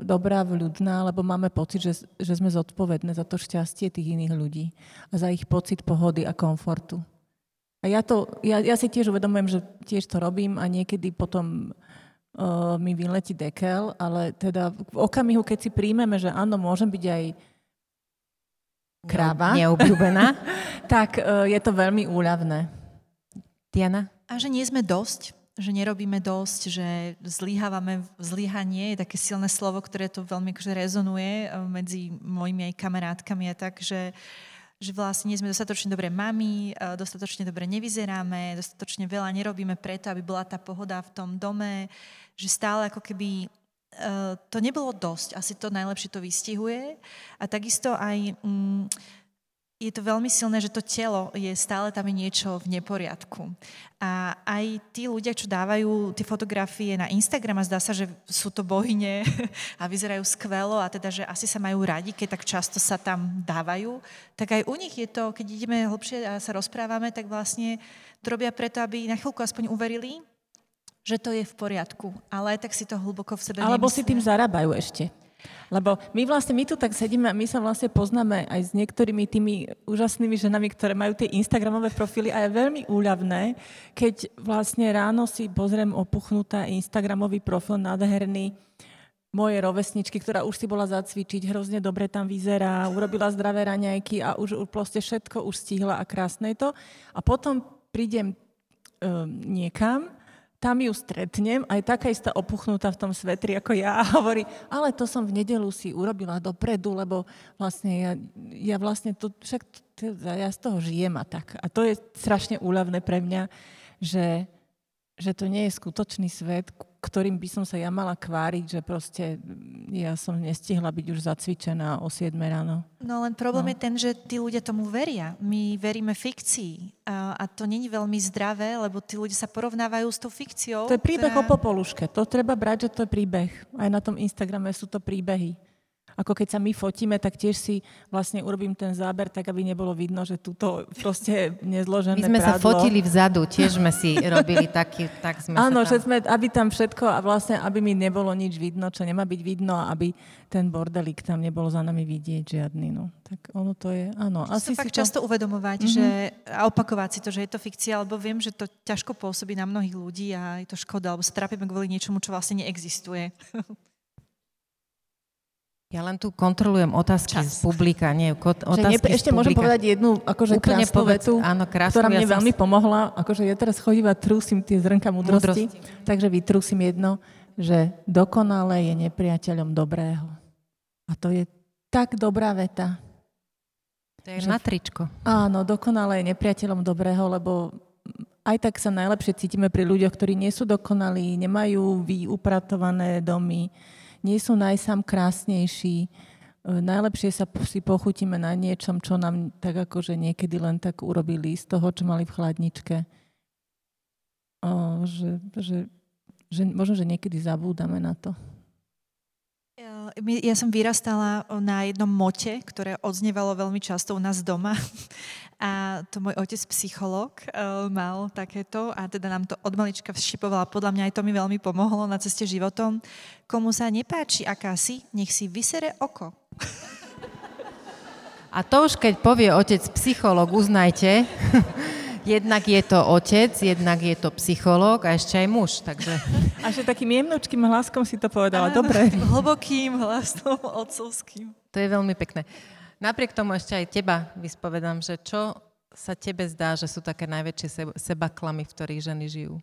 dobrá, vľudná, lebo máme pocit, že, že sme zodpovedné za to šťastie tých iných ľudí a za ich pocit pohody a komfortu. A ja, to, ja, ja si tiež uvedomujem, že tiež to robím a niekedy potom uh, mi vyletí dekel, ale teda v okamihu, keď si príjmeme, že áno, môžem byť aj kráva. Neobľúbená. <laughs> tak e, je to veľmi úľavné. Diana? A že nie sme dosť, že nerobíme dosť, že zlyhávame, zlyhanie je také silné slovo, ktoré to veľmi akože rezonuje e, medzi mojimi aj kamarátkami a tak, že, že vlastne nie sme dostatočne dobré mami, e, dostatočne dobre nevyzeráme, dostatočne veľa nerobíme preto, aby bola tá pohoda v tom dome, že stále ako keby Eh, to nebolo dosť, asi to najlepšie to vystihuje. A takisto aj mm, je to veľmi silné, že to telo je stále tam niečo v neporiadku. A aj tí ľudia, čo dávajú tie fotografie na Instagram a zdá sa, že sú to bohyne <laughs> a vyzerajú skvelo a teda, že asi sa majú radi, keď tak často sa tam dávajú, tak aj u nich je to, keď ideme hlbšie a sa rozprávame, tak vlastne to robia preto, aby na chvíľku aspoň uverili, že to je v poriadku, ale tak si to hlboko v sebe Alebo nemyslia. si tým zarábajú ešte. Lebo my vlastne, my tu tak sedíme a my sa vlastne poznáme aj s niektorými tými úžasnými ženami, ktoré majú tie Instagramové profily a je veľmi úľavné, keď vlastne ráno si pozriem opuchnutá Instagramový profil nádherný mojej rovesničky, ktorá už si bola zacvičiť, hrozne dobre tam vyzerá, urobila zdravé raňajky a už proste všetko už stihla a krásne je to. A potom prídem um, niekam tam ju stretnem, aj taká istá opuchnutá v tom svetri ako ja a hovorí, ale to som v nedelu si urobila dopredu, lebo vlastne ja, ja vlastne to, však ja z toho žijem a tak. A to je strašne úľavné pre mňa, že že to nie je skutočný svet, ktorým by som sa ja mala kváriť, že proste ja som nestihla byť už zacvičená o 7 ráno. No len problém no. je ten, že tí ľudia tomu veria. My veríme fikcii a, a to není veľmi zdravé, lebo tí ľudia sa porovnávajú s tou fikciou. To je príbeh ktorá... o popoluške. To treba brať, že to je príbeh. Aj na tom Instagrame sú to príbehy ako keď sa my fotíme, tak tiež si vlastne urobím ten záber tak, aby nebolo vidno, že túto proste nezložené My sme prádlo. sa fotili vzadu, tiež sme si robili taký, tak sme Áno, sa tam... že sme, aby tam všetko a vlastne, aby mi nebolo nič vidno, čo nemá byť vidno a aby ten bordelík tam nebolo za nami vidieť žiadny. No. Tak ono to je, áno. Asi si fakt to... často uvedomovať mm-hmm. že, a opakovať si to, že je to fikcia, lebo viem, že to ťažko pôsobí na mnohých ľudí a je to škoda, alebo sa trápime kvôli niečomu, čo vlastne neexistuje. <laughs> Ja len tu kontrolujem otázky Čas. z publika. Nie, otázky ne, ešte môžem povedať jednu akože Úplne krásnu povedz, vetu, áno, krásnu, ktorá mne ja veľmi som... pomohla. Akože ja teraz chodím a trúsim tie zrnka múdrosti, múdrosti. takže vytrúsim jedno, že dokonale je nepriateľom dobrého. A to je tak dobrá veta. To je že, na tričko. Áno, dokonale je nepriateľom dobrého, lebo aj tak sa najlepšie cítime pri ľuďoch, ktorí nie sú dokonalí, nemajú vyupratované domy, nie sú najsám krásnejší. E, najlepšie sa si pochutíme na niečom, čo nám tak akože niekedy len tak urobili z toho, čo mali v chladničke. O, že, že, že možno, že niekedy zabúdame na to. Ja som vyrastala na jednom mote, ktoré odznievalo veľmi často u nás doma. <laughs> A to môj otec, psychológ, eh, mal takéto a teda nám to od malička všipovala. Podľa mňa aj to mi veľmi pomohlo na ceste životom. Komu sa nepáči aká si, nech si vysere oko. A to už keď povie otec psychológ, uznajte, <laughs> Jednak je to otec, jednak je to psychológ a ešte aj muž, takže... A že takým jemnočkým hlaskom si to povedala, dobre. Hlbokým hlasom, <laughs> otcovským. To je veľmi pekné. Napriek tomu ešte aj teba vyspovedám, že čo sa tebe zdá, že sú také najväčšie seba klamy, v ktorých ženy žijú?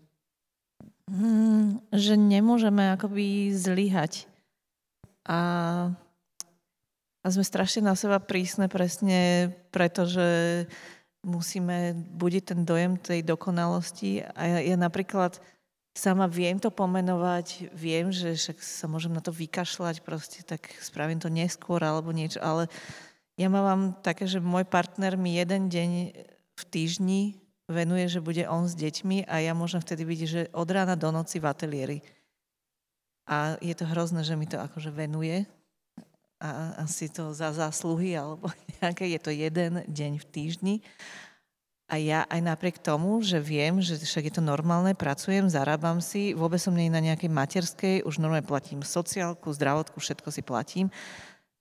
Hmm, že nemôžeme akoby zlyhať. A, a sme strašne na seba prísne presne, pretože musíme budiť ten dojem tej dokonalosti. A ja, ja napríklad sama viem to pomenovať, viem, že však sa môžem na to vykašľať, proste tak spravím to neskôr alebo niečo, ale ja mám také, že môj partner mi jeden deň v týždni venuje, že bude on s deťmi a ja môžem vtedy vidieť, že od rána do noci v ateliéri. A je to hrozné, že mi to akože venuje a asi to za zásluhy alebo <laughs> nejaké, je to jeden deň v týždni. A ja aj napriek tomu, že viem, že však je to normálne, pracujem, zarábam si, vôbec som nie na nejakej materskej, už normálne platím sociálku, zdravotku, všetko si platím,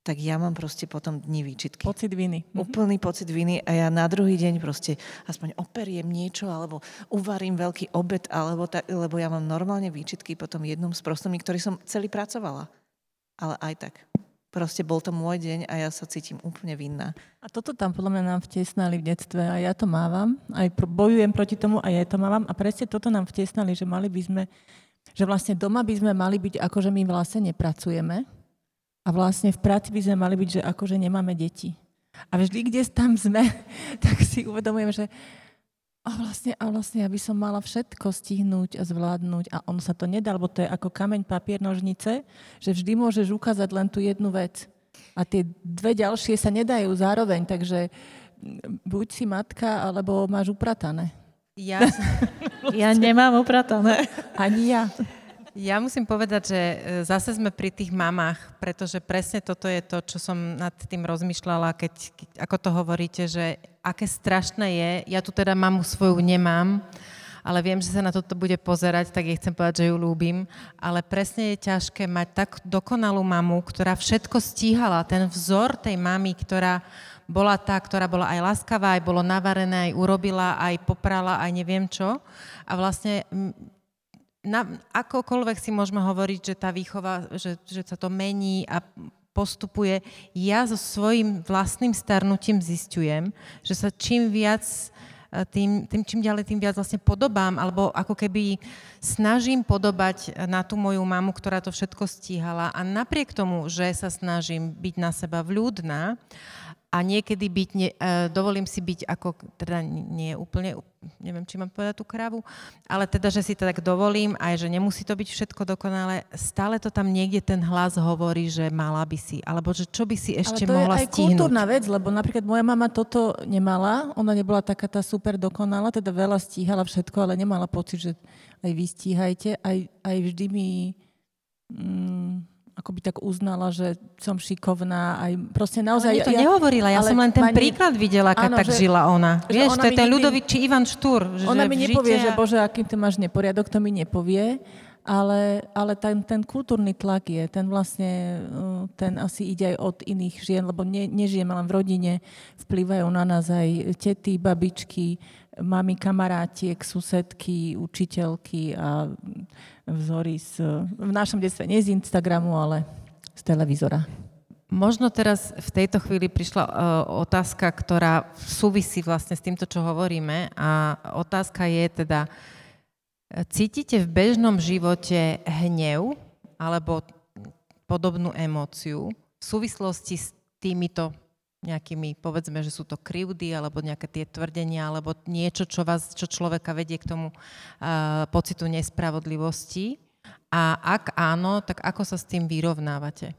tak ja mám proste potom dní výčitky. Pocit viny. Mhm. Úplný pocit viny a ja na druhý deň proste aspoň operiem niečo, alebo uvarím veľký obed, alebo tak, lebo ja mám normálne výčitky potom jednom z prostormi, ktorý som celý pracovala. Ale aj tak. Proste bol to môj deň a ja sa cítim úplne vinná. A toto tam podľa mňa nám vtesnali v detstve a ja to mávam. Aj bojujem proti tomu a ja to mávam. A presne toto nám vtesnali, že mali by sme, že vlastne doma by sme mali byť ako, že my vlastne nepracujeme. A vlastne v práci by sme mali byť, že akože nemáme deti. A vždy, kde tam sme, <laughs> tak si uvedomujem, že a vlastne, a vlastne, aby som mala všetko stihnúť a zvládnuť a ono sa to nedá, lebo to je ako kameň, papier, nožnice, že vždy môžeš ukázať len tú jednu vec. A tie dve ďalšie sa nedajú zároveň, takže buď si matka, alebo máš upratané. Ja, <laughs> ja nemám upratané. Ani ja. Ja musím povedať, že e, zase sme pri tých mamách, pretože presne toto je to, čo som nad tým rozmýšľala, keď, ako to hovoríte, že aké strašné je, ja tu teda mamu svoju nemám, ale viem, že sa na toto bude pozerať, tak jej chcem povedať, že ju ľúbim, ale presne je ťažké mať tak dokonalú mamu, ktorá všetko stíhala, ten vzor tej mamy, ktorá bola tá, ktorá bola aj láskavá, aj bolo navarené, aj urobila, aj poprala, aj neviem čo. A vlastne na, akokoľvek si môžeme hovoriť, že tá výchova, že, že sa to mení a postupuje, ja so svojím vlastným starnutím zistujem, že sa čím viac e, tým, tým čím ďalej, tým viac vlastne podobám, alebo ako keby snažím podobať na tú moju mamu, ktorá to všetko stíhala. A napriek tomu, že sa snažím byť na seba vľúdna, a niekedy byť, ne, uh, dovolím si byť ako, teda nie úplne, neviem, či mám povedať tú kravu, ale teda, že si to tak dovolím, aj že nemusí to byť všetko dokonale, stále to tam niekde ten hlas hovorí, že mala by si, alebo že čo by si ešte ale to mohla je aj stihnúť. kultúrna vec, lebo napríklad moja mama toto nemala, ona nebola taká tá super dokonalá, teda veľa stíhala všetko, ale nemala pocit, že aj vy stíhajte, aj, aj vždy mi... Mm, ako by tak uznala, že som šikovná, aj proste naozaj... Ale to ja, nehovorila, ja som len ten pani, príklad videla, keď áno, tak že, žila ona. Vieš, ona to je ten Ľudovít či Ivan Štúr. Ona mi nepovie, a... že bože, aký ty máš neporiadok, to mi nepovie, ale, ale ten, ten kultúrny tlak je, ten vlastne, uh, ten asi ide aj od iných žien, lebo ne, nežijeme len v rodine, vplývajú na nás aj tety, babičky, mami kamarátiek, susedky, učiteľky a vzory z, v našom detstve nie z Instagramu, ale z televízora. Možno teraz v tejto chvíli prišla uh, otázka, ktorá súvisí vlastne s týmto, čo hovoríme a otázka je teda, cítite v bežnom živote hnev alebo podobnú emóciu v súvislosti s týmito nejakými, povedzme, že sú to krivdy, alebo nejaké tie tvrdenia, alebo niečo, čo, vás, čo človeka vedie k tomu uh, pocitu nespravodlivosti. A ak áno, tak ako sa s tým vyrovnávate?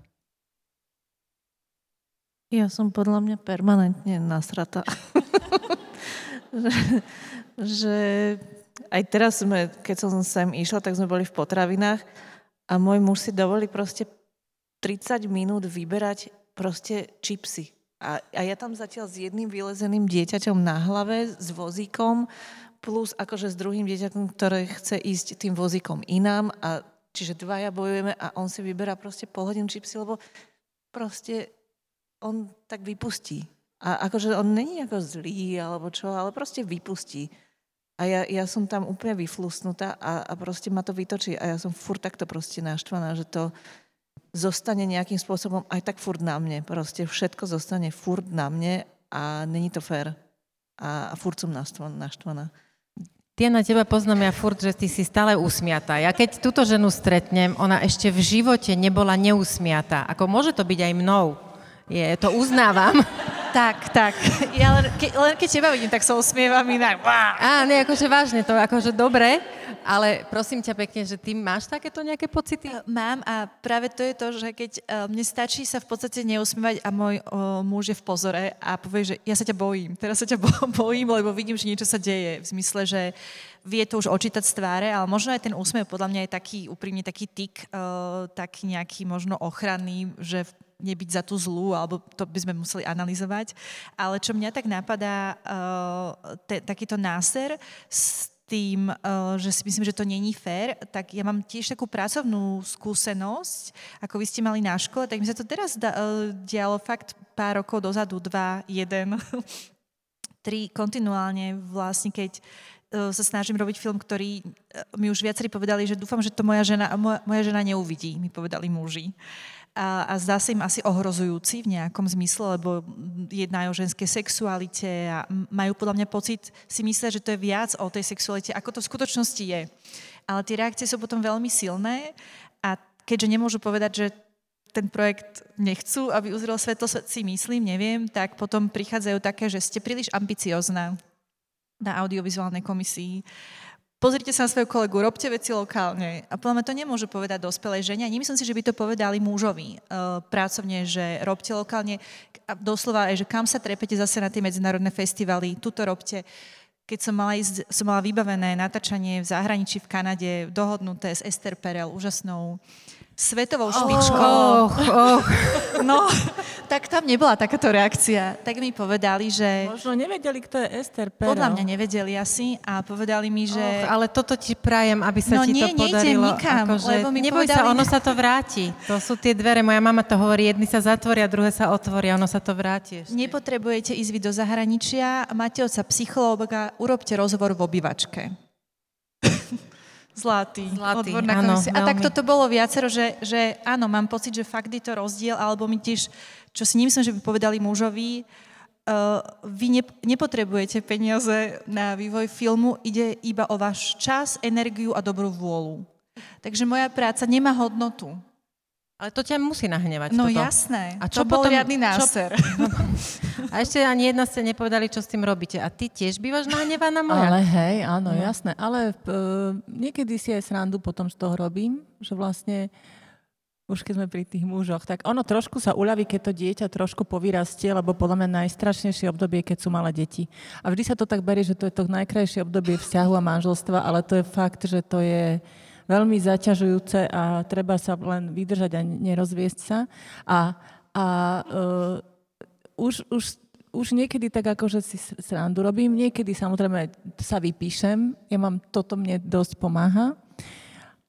Ja som podľa mňa permanentne nasrata. <laughs> že, že aj teraz sme, keď som sem išla, tak sme boli v potravinách a môj muž si dovolí proste 30 minút vyberať proste čipsy a, a ja tam zatiaľ s jedným vylezeným dieťaťom na hlave, s vozíkom, plus akože s druhým dieťaťom, ktoré chce ísť tým vozíkom inám. A, čiže dvaja bojujeme a on si vyberá proste pol hodinu čipsy, lebo proste on tak vypustí. A akože on není ako zlý alebo čo, ale proste vypustí. A ja, ja som tam úplne vyflusnutá a, a proste ma to vytočí. A ja som furt takto proste naštvaná, že to, zostane nejakým spôsobom aj tak furt na mne. Proste všetko zostane furt na mne a není to fér. A, a furt som naštvaná. na teba poznám ja furt, že ty si stále usmiatá. Ja keď túto ženu stretnem, ona ešte v živote nebola neusmiatá. Ako môže to byť aj mnou. Je, to uznávam. <laughs> Tak, tak. Ja len, ke, len keď teba vidím, tak sa usmievam inak. Á, nie, akože vážne, to akože dobre, ale prosím ťa pekne, že ty máš takéto nejaké pocity? Mám a práve to je to, že keď uh, mne stačí sa v podstate neusmievať a môj uh, muž je v pozore a povie, že ja sa ťa bojím, teraz sa ťa <laughs> bojím, lebo vidím, že niečo sa deje. V zmysle, že vie to už očítať z tváre, ale možno aj ten úsmev podľa mňa je taký úprimne taký tik, uh, taký nejaký možno ochranný, že nebyť za tú zlú, alebo to by sme museli analyzovať. Ale čo mňa tak napadá, uh, te, takýto náser tým, uh, že si myslím, že to není fér, tak ja mám tiež takú pracovnú skúsenosť, ako vy ste mali na škole, tak mi sa to teraz uh, dialo fakt pár rokov dozadu, dva, jeden, <laughs> tri, kontinuálne vlastne, keď sa snažím robiť film, ktorý mi už viacerí povedali, že dúfam, že to moja žena, moja, moja žena neuvidí, mi povedali muži a, a zdá sa im asi ohrozujúci v nejakom zmysle, lebo jednajú o ženskej sexualite a majú podľa mňa pocit, si myslia, že to je viac o tej sexualite, ako to v skutočnosti je. Ale tie reakcie sú potom veľmi silné a keďže nemôžu povedať, že ten projekt nechcú, aby uzrel svetlo, si myslím, neviem, tak potom prichádzajú také, že ste príliš ambiciozná na audiovizuálnej komisii pozrite sa na svojho kolegu, robte veci lokálne. A podľa mňa to nemôže povedať dospelej žene. A nemyslím si, že by to povedali mužovi uh, pracovne, že robte lokálne. A doslova aj, že kam sa trepete zase na tie medzinárodné festivaly, tuto robte. Keď som mala, ísť, som mala vybavené natáčanie v zahraničí v Kanade, dohodnuté s Esther Perel, úžasnou svetovou špičkou. Oh, oh. <laughs> No, tak tam nebola takáto reakcia. Tak mi povedali, že... Možno nevedeli, kto je Ester Perel. Podľa mňa nevedeli asi a povedali mi, že... Oh, ale toto ti prajem, aby sa no, ti nie, to podarilo. nikam, akože, lebo mi neboj povedali... sa, ono sa to vráti. To sú tie dvere, moja mama to hovorí, jedny sa zatvoria, druhé sa otvoria, ono sa to vráti ešte. Nepotrebujete ísť vy do zahraničia, máte oca psychológa, urobte rozhovor v obývačke. Zlatý, Zlatý odborná áno, komisia. A tak toto bolo viacero, že, že áno, mám pocit, že fakt je to rozdiel, alebo mi tiež, čo si nemyslím, že by povedali mužovi, uh, vy ne, nepotrebujete peniaze na vývoj filmu, ide iba o váš čas, energiu a dobrú vôľu. Takže moja práca nemá hodnotu. Ale to ťa musí nahnevať. No toto. jasné. A čo to bol riadny náser. Čo... <laughs> A ešte ani jedna ste nepovedali, čo s tým robíte. A ty tiež bývaš nahnevaná moja? Ale hej, áno, no. jasné. Ale uh, niekedy si aj srandu potom z toho robím, že vlastne už keď sme pri tých mužoch, tak ono trošku sa uľaví, keď to dieťa trošku povyrastie, lebo podľa mňa najstrašnejšie obdobie, keď sú malé deti. A vždy sa to tak berie, že to je to najkrajšie obdobie vzťahu a manželstva, ale to je fakt, že to je veľmi zaťažujúce a treba sa len vydržať a nerozviesť sa. A, a uh, už, už už niekedy tak akože si srandu robím, niekedy samozrejme sa vypíšem, ja mám, toto mne dosť pomáha.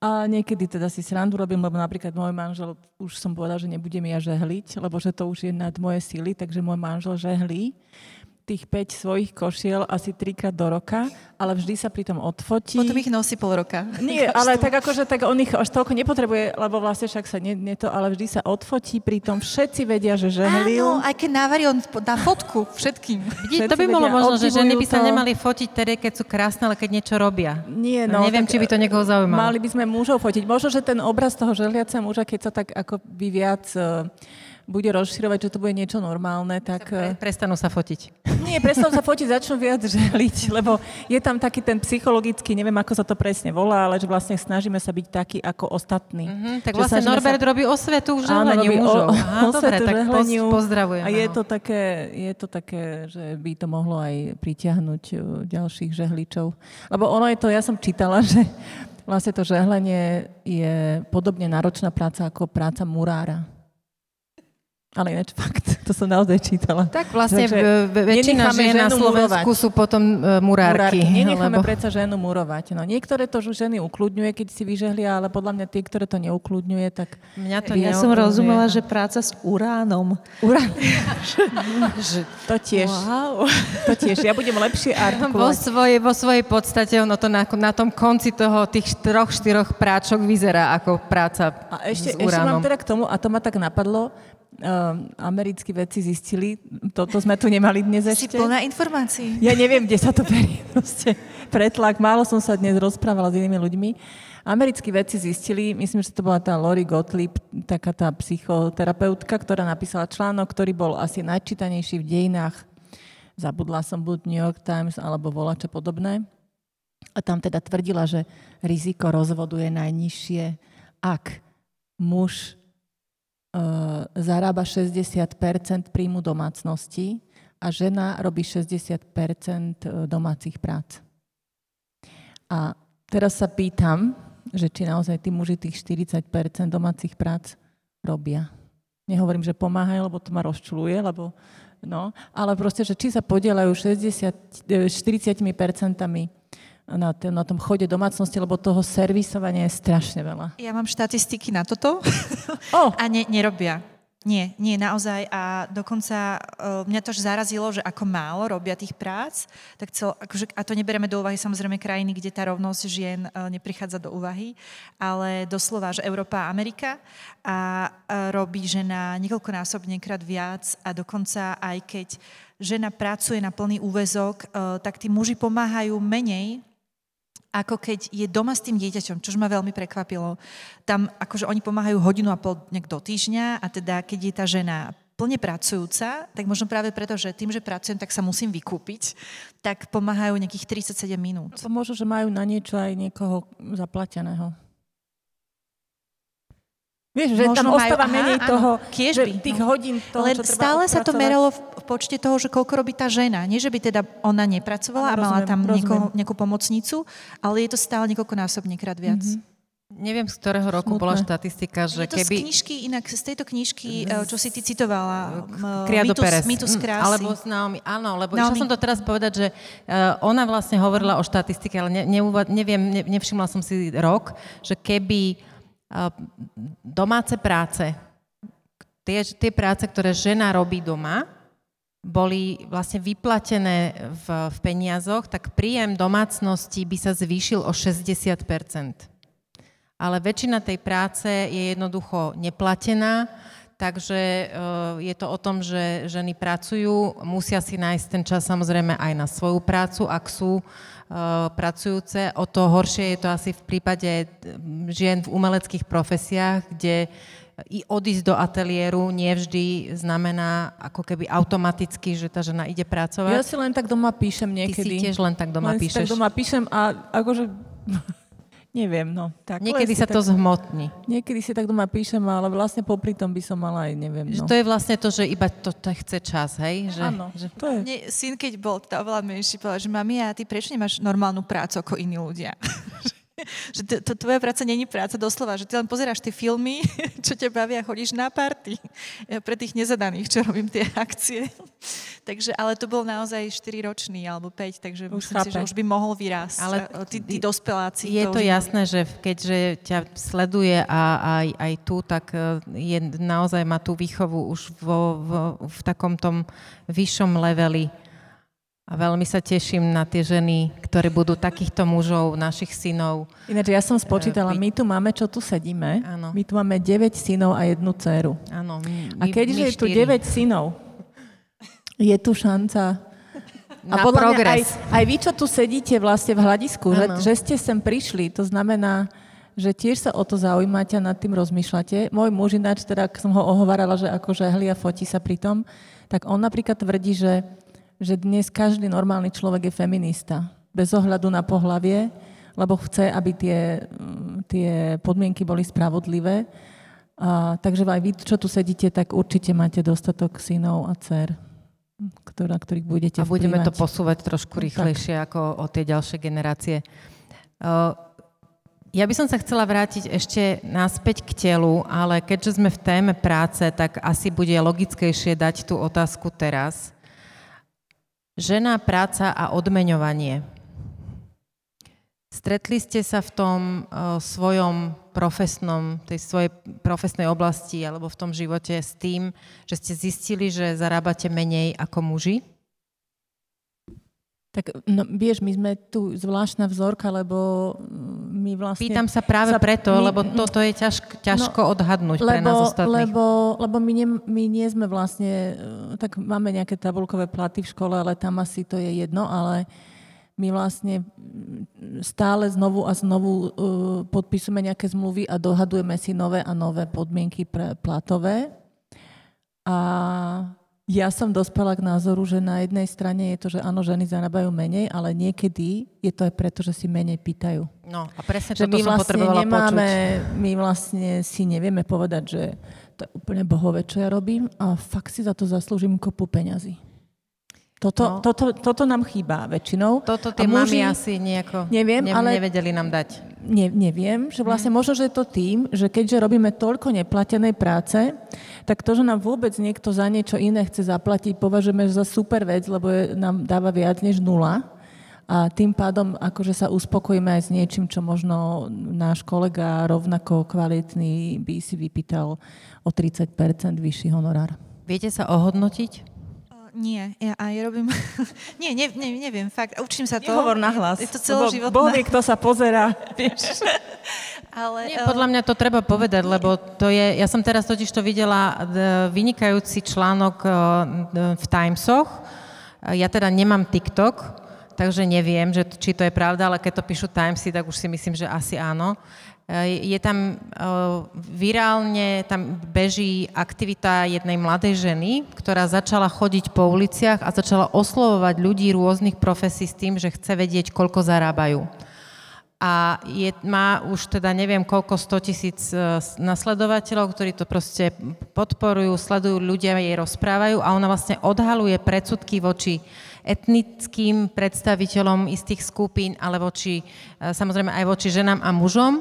A niekedy teda si srandu robím, lebo napríklad môj manžel, už som povedal, že nebudem ja žehliť, lebo že to už je nad moje síly, takže môj manžel žehlí tých 5 svojich košiel asi trikrát do roka, ale vždy sa pri tom odfotí. Potom ich nosí pol roka. Nie, ale tak akože tak on ich až toľko nepotrebuje, lebo vlastne však sa nie, nie to, ale vždy sa odfotí, pri tom všetci vedia, že žehlil. Áno, aj keď návarí, on dá fotku všetkým. Všetci to by bolo možno, že ženy by sa to... nemali fotiť tedy, keď sú krásne, ale keď niečo robia. Nie, no. Neviem, či by to niekoho zaujímalo. Mali by sme mužov fotiť. Možno, že ten obraz toho žehliaceho muža, keď sa tak ako by viac uh, bude rozširovať, že to bude niečo normálne, tak... Pre, prestanú sa fotiť. Nie, prestanú sa fotiť, začnú viac želiť, <laughs> lebo je tam taký ten psychologický, neviem, ako sa to presne volá, ale že vlastne snažíme sa byť taký ako ostatní. Mm-hmm, tak vlastne Norbert sa... robí osvetu v žehleniu mužov. <laughs> O, Aha, dobre, tak pozdravujem. A je to, také, je to také, že by to mohlo aj pritiahnuť uh, ďalších žehličov. Lebo ono je to, ja som čítala, <laughs> že vlastne to žehlenie je podobne náročná práca ako práca murára. Ale ináč <laughs> fakt, to som naozaj čítala. Tak vlastne Takže väčšina žien na Slovensku murovať. sú potom uh, murárky. murárky. Nenecháme lebo... predsa ženu murovať. No, niektoré to ženy ukludňuje, keď si vyžehlia, ale podľa mňa tie, ktoré to neukludňuje, tak... Mňa to ja som rozumela, že práca s uránom. Urán. <laughs> to tiež. Wow. To tiež. Ja budem lepšie <laughs> artikulovať. Vo svojej, vo svojej podstate ono to na, na tom konci toho tých troch, štyroch práčok vyzerá ako práca a ešte, s uránom. Ešte mám teda k tomu, a to ma tak napadlo, americkí vedci zistili, toto sme tu nemali dnes ešte. Si plná informácií. Ja neviem, kde sa to berie. <laughs> Proste pretlak. Málo som sa dnes rozprávala s inými ľuďmi. Americkí vedci zistili, myslím, že to bola tá Lori Gottlieb, taká tá psychoterapeutka, ktorá napísala článok, ktorý bol asi najčítanejší v dejinách. Zabudla som buď New York Times alebo volače podobné. A tam teda tvrdila, že riziko rozvodu je najnižšie, ak muž zarába 60% príjmu domácnosti a žena robí 60 e, domácich prác. A teraz sa pýtam, že či naozaj tí muži tých 40% domácich prác robia. Nehovorím, že pomáhajú, lebo to ma rozčuluje, lebo no, ale proste, že či sa podielajú 60, 40 percentami na, t- na tom chode domácnosti, lebo toho servisovania je strašne veľa. Ja mám štatistiky na toto <laughs> oh. a ne, nerobia. Nie, nie, naozaj. A dokonca uh, mňa to už zarazilo, že ako málo robia tých prác, tak cel, akože, a to neberieme do úvahy samozrejme krajiny, kde tá rovnosť žien uh, neprichádza do úvahy, ale doslova, že Európa a Amerika a uh, robí žena niekoľkonásobne krát viac a dokonca aj keď žena pracuje na plný úvezok, uh, tak tí muži pomáhajú menej ako keď je doma s tým dieťaťom, čo ma veľmi prekvapilo. Tam akože oni pomáhajú hodinu a pol nejak do týždňa a teda keď je tá žena plne pracujúca, tak možno práve preto, že tým, že pracujem, tak sa musím vykúpiť, tak pomáhajú nejakých 37 minút. To možno, že majú na niečo aj niekoho zaplateného. Vieš, že tam ostáva majú, menej aha, toho, áno, že tých no. hodín toho, Len čo treba stále odpracovať. sa to meralo v, v počte toho, že koľko robí tá žena. Nie, že by teda ona nepracovala a mala tam niekoho, nejakú pomocnicu, ale je to stále niekoľkonásobne krát viac. Mm-hmm. Neviem, z ktorého roku Smutné. bola štatistika, že je to keby... z knižky, inak z tejto knižky, eh, čo si ty citovala, Kriado Perez. Mytus krásy. Alebo s Naomi, áno, lebo Naomi. som to teraz povedať, že uh, ona vlastne hovorila o štatistike, ale ne, neviem, ne, nevšimla som si rok, že keby domáce práce, tie, tie práce, ktoré žena robí doma, boli vlastne vyplatené v, v peniazoch, tak príjem domácnosti by sa zvýšil o 60% Ale väčšina tej práce je jednoducho neplatená, takže e, je to o tom, že ženy pracujú, musia si nájsť ten čas samozrejme aj na svoju prácu, ak sú pracujúce. O to horšie je to asi v prípade mm, žien v umeleckých profesiách, kde i odísť do ateliéru nevždy znamená ako keby automaticky, že tá žena ide pracovať. Ja si len tak doma píšem niekedy. Ty si tiež len tak doma len píšeš. tak doma píšem a akože... Neviem, no. Tak, Niekedy sa to tak, zhmotní. Niekedy si tak doma píšem, ale vlastne popri tom by som mala aj, neviem, no. Že to je vlastne to, že iba to, to chce čas, hej? Že, Áno, že... to je. Mne, syn, keď bol teda oveľa menší, povedal, že mami, a ty prečo nemáš normálnu prácu ako iní ľudia? <laughs> <laughs> že to, to, tvoja práca není práca doslova, že ty len pozeráš tie filmy, <laughs> čo ťa bavia chodíš na party. Ja pre tých nezadaných, čo robím tie akcie. <laughs> takže, ale to bol naozaj 4-ročný alebo 5, takže už myslím chápe. si, že už by mohol vyrásť. Ale tí, tí dospeláci. Je to, to jasné, že keďže ťa sleduje a aj, aj tu, tak e, je, naozaj má tú výchovu už vo, vo, v takom tom vyššom leveli a veľmi sa teším na tie ženy, ktoré budú takýchto mužov, našich synov. Ináč ja som spočítala, eh, my tu máme, čo tu sedíme, ano. my tu máme 9 synov a jednu dceru. Áno. A keďže je tu 9 synov, je tu šanca na a podľa progres. Mňa aj, aj vy, čo tu sedíte vlastne v hľadisku, že, že ste sem prišli, to znamená, že tiež sa o to zaujímate a nad tým rozmýšľate. Môj muž ináč, teda, som ho ohovarala, že akože hli a fotí sa pri tom, tak on napríklad tvrdí, že že dnes každý normálny človek je feminista, bez ohľadu na pohlavie, lebo chce, aby tie, mm, tie podmienky boli spravodlivé. A, takže aj vy, čo tu sedíte, tak určite máte dostatok synov a dcer, ktorá, ktorých budete A budeme vplyvať. to posúvať trošku rýchlejšie tak. ako o tie ďalšie generácie. Ja by som sa chcela vrátiť ešte naspäť k telu, ale keďže sme v téme práce, tak asi bude logickejšie dať tú otázku teraz. Žena, práca a odmeňovanie. Stretli ste sa v tom uh, svojom profesnom, tej svojej profesnej oblasti alebo v tom živote s tým, že ste zistili, že zarábate menej ako muži? Tak no, vieš, my sme tu zvláštna vzorka, lebo my vlastne... Pýtam sa práve sa, preto, my, lebo toto je ťažko, ťažko no, odhadnúť lebo, pre nás ostatných. Lebo, lebo my, nie, my nie sme vlastne... Tak máme nejaké tabulkové platy v škole, ale tam asi to je jedno, ale my vlastne stále znovu a znovu uh, podpisujeme nejaké zmluvy a dohadujeme si nové a nové podmienky pre platové. A ja som dospela k názoru, že na jednej strane je to, že áno, ženy zarábajú menej, ale niekedy je to aj preto, že si menej pýtajú. No a presne že toto my som vlastne potrebovala nemáme, počuť. My vlastne si nevieme povedať, že to je úplne bohové, čo ja robím a fakt si za to zaslúžim kopu peňazí. Toto, no. toto, toto nám chýba väčšinou. Toto tie muži, mami asi nejako neviem, ne, ale nevedeli nám dať. Ne, neviem, že vlastne mm. možno, že je to tým, že keďže robíme toľko neplatenej práce, tak to, že nám vôbec niekto za niečo iné chce zaplatiť, považujeme za super vec, lebo je, nám dáva viac než nula. A tým pádom akože sa uspokojíme aj s niečím, čo možno náš kolega rovnako kvalitný by si vypýtal o 30% vyšší honorár. Viete sa ohodnotiť? Nie, ja, a ja robím... <laughs> nie, ne, ne, neviem, fakt, učím sa to. Nehovor nahlas. Je to celoživotné. Boh vie, kto sa pozera, <laughs> vieš. Ale, Nie, podľa mňa to treba povedať, lebo to je, ja som teraz totiž to videla vynikajúci článok v Timesoch. Ja teda nemám TikTok, takže neviem, že, či to je pravda, ale keď to píšu Timesy, tak už si myslím, že asi áno. Je tam virálne, tam beží aktivita jednej mladej ženy, ktorá začala chodiť po uliciach a začala oslovovať ľudí rôznych profesí s tým, že chce vedieť, koľko zarábajú. A je, má už teda neviem koľko 100 tisíc eh, nasledovateľov, ktorí to proste podporujú, sledujú, ľudia jej rozprávajú a ona vlastne odhaluje predsudky voči etnickým predstaviteľom istých skupín, ale voči, samozrejme aj voči ženám a mužom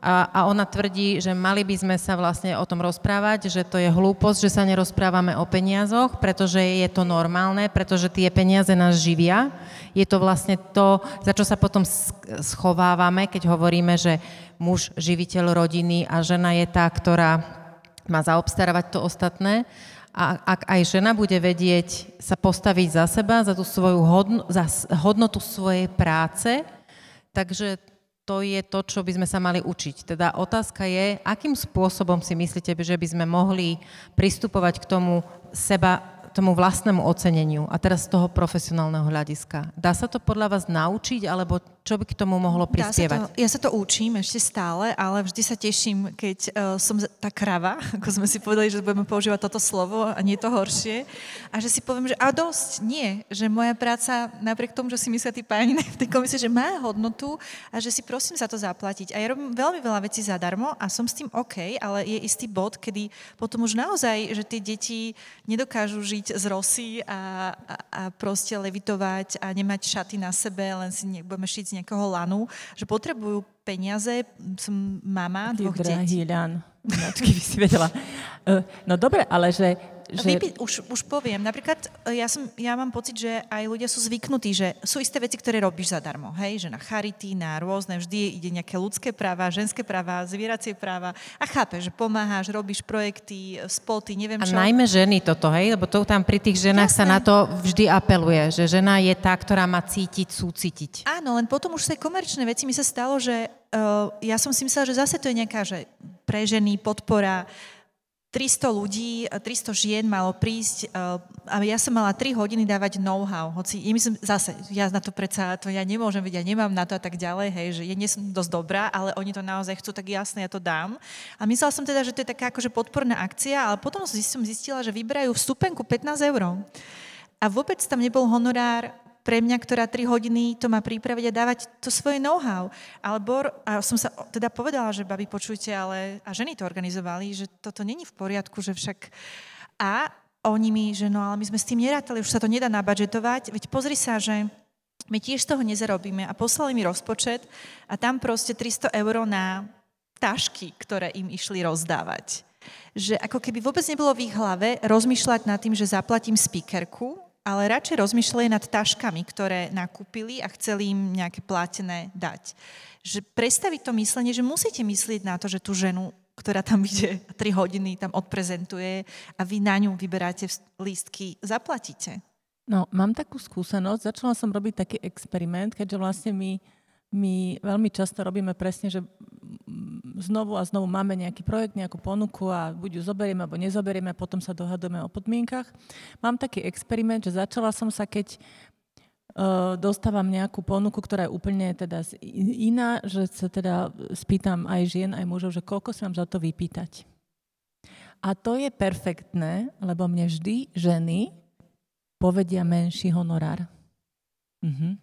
a, a ona tvrdí, že mali by sme sa vlastne o tom rozprávať, že to je hlúposť, že sa nerozprávame o peniazoch, pretože je to normálne, pretože tie peniaze nás živia. Je to vlastne to, za čo sa potom schovávame, keď hovoríme, že muž živiteľ rodiny a žena je tá, ktorá má zaobstarávať to ostatné. A ak aj žena bude vedieť sa postaviť za seba, za tú svoju hodno, za hodnotu svojej práce, takže to je to, čo by sme sa mali učiť. Teda otázka je, akým spôsobom si myslíte, že by sme mohli pristupovať k tomu seba, tomu vlastnému oceneniu a teraz z toho profesionálneho hľadiska. Dá sa to podľa vás naučiť, alebo čo by k tomu mohlo prispievať? Sa to, ja sa to učím ešte stále, ale vždy sa teším, keď uh, som tá krava, <laughs> ako sme si povedali, že budeme používať toto slovo a nie to horšie. A že si poviem, že a dosť, nie. Že moja práca, napriek tomu, že si myslia tí páni v tej komisii, že má hodnotu a že si prosím za to zaplatiť. A ja robím veľmi veľa vecí zadarmo a som s tým OK, ale je istý bod, kedy potom už naozaj, že tie deti nedokážu žiť z rosy a, a, a proste levitovať a nemať šaty na sebe, len si budeme šiť z nejakého lanu, že potrebujú peniaze. Som mama Taký dvoch detí. ľan. by si vedela. E, no dobre, ale že že... Vypi- už, už poviem. Napríklad e, ja, som, ja mám pocit, že aj ľudia sú zvyknutí, že sú isté veci, ktoré robíš zadarmo. Hej? Že na charity, na rôzne, vždy ide nejaké ľudské práva, ženské práva, zvieracie práva. A chápeš, že pomáhaš, robíš projekty, spoty, neviem čo. A najmä ženy toto, hej? Lebo to tam pri tých ženách Jasné. sa na to vždy apeluje, že žena je tá, ktorá má cítiť, súcitiť. Áno, len potom už sa komerčné veci mi sa stalo, že uh, ja som si myslela, že zase to je nejaká, že pre ženy podpora, 300 ľudí, 300 žien malo prísť eh, a ja som mala 3 hodiny dávať know-how, hoci ja myslím, zase, ja na to predsa, to ja nemôžem vedieť, ja nemám na to a tak ďalej, hej, že ja nie som dosť dobrá, ale oni to naozaj chcú, tak jasne, ja to dám. A myslela som teda, že to je taká akože podporná akcia, ale potom som zistila, že vyberajú vstupenku 15 eur. A vôbec tam nebol honorár pre mňa, ktorá 3 hodiny to má pripraviť a dávať to svoje know-how. Alebo, a som sa teda povedala, že babi, počujte, ale, a ženy to organizovali, že toto není v poriadku, že však... A oni mi, že no, ale my sme s tým nerátali, už sa to nedá nabadžetovať, veď pozri sa, že my tiež toho nezarobíme a poslali mi rozpočet a tam proste 300 eur na tašky, ktoré im išli rozdávať. Že ako keby vôbec nebolo v ich hlave rozmýšľať nad tým, že zaplatím speakerku, ale radšej rozmýšľali nad taškami, ktoré nakúpili a chceli im nejaké platené dať. Že predstaviť to myslenie, že musíte myslieť na to, že tú ženu, ktorá tam ide <laughs> 3 hodiny, tam odprezentuje a vy na ňu vyberáte lístky, zaplatíte. No, mám takú skúsenosť. Začala som robiť taký experiment, keďže vlastne my, my veľmi často robíme presne, že znovu a znovu máme nejaký projekt, nejakú ponuku a buď ju zoberieme alebo nezoberieme a potom sa dohadujeme o podmienkach. Mám taký experiment, že začala som sa, keď uh, dostávam nejakú ponuku, ktorá je úplne teda iná, že sa teda spýtam aj žien, aj mužov, že koľko si mám za to vypýtať. A to je perfektné, lebo mne vždy ženy povedia menší honorár. Uh-huh.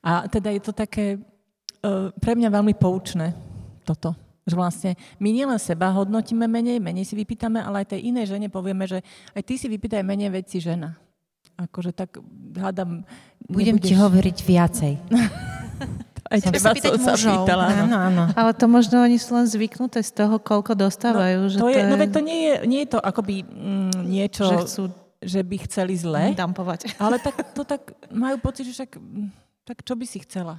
A teda je to také uh, pre mňa veľmi poučné toto. Že vlastne my nielen seba hodnotíme menej, menej si vypýtame, ale aj tej inej žene povieme, že aj ty si vypýtaj menej veci žena. Akože tak hádam... Budem nebudeš... ti hovoriť viacej. <laughs> aj teba som sa pýtala. Áno, áno. Ale to možno oni sú len zvyknuté z toho, koľko dostávajú. No, že to, je, to, je... no, to nie je, nie je to akoby mm, niečo, že, chcú že by chceli zle. Dampovať. Ale tak, to tak majú pocit, že však, tak čo by si chcela?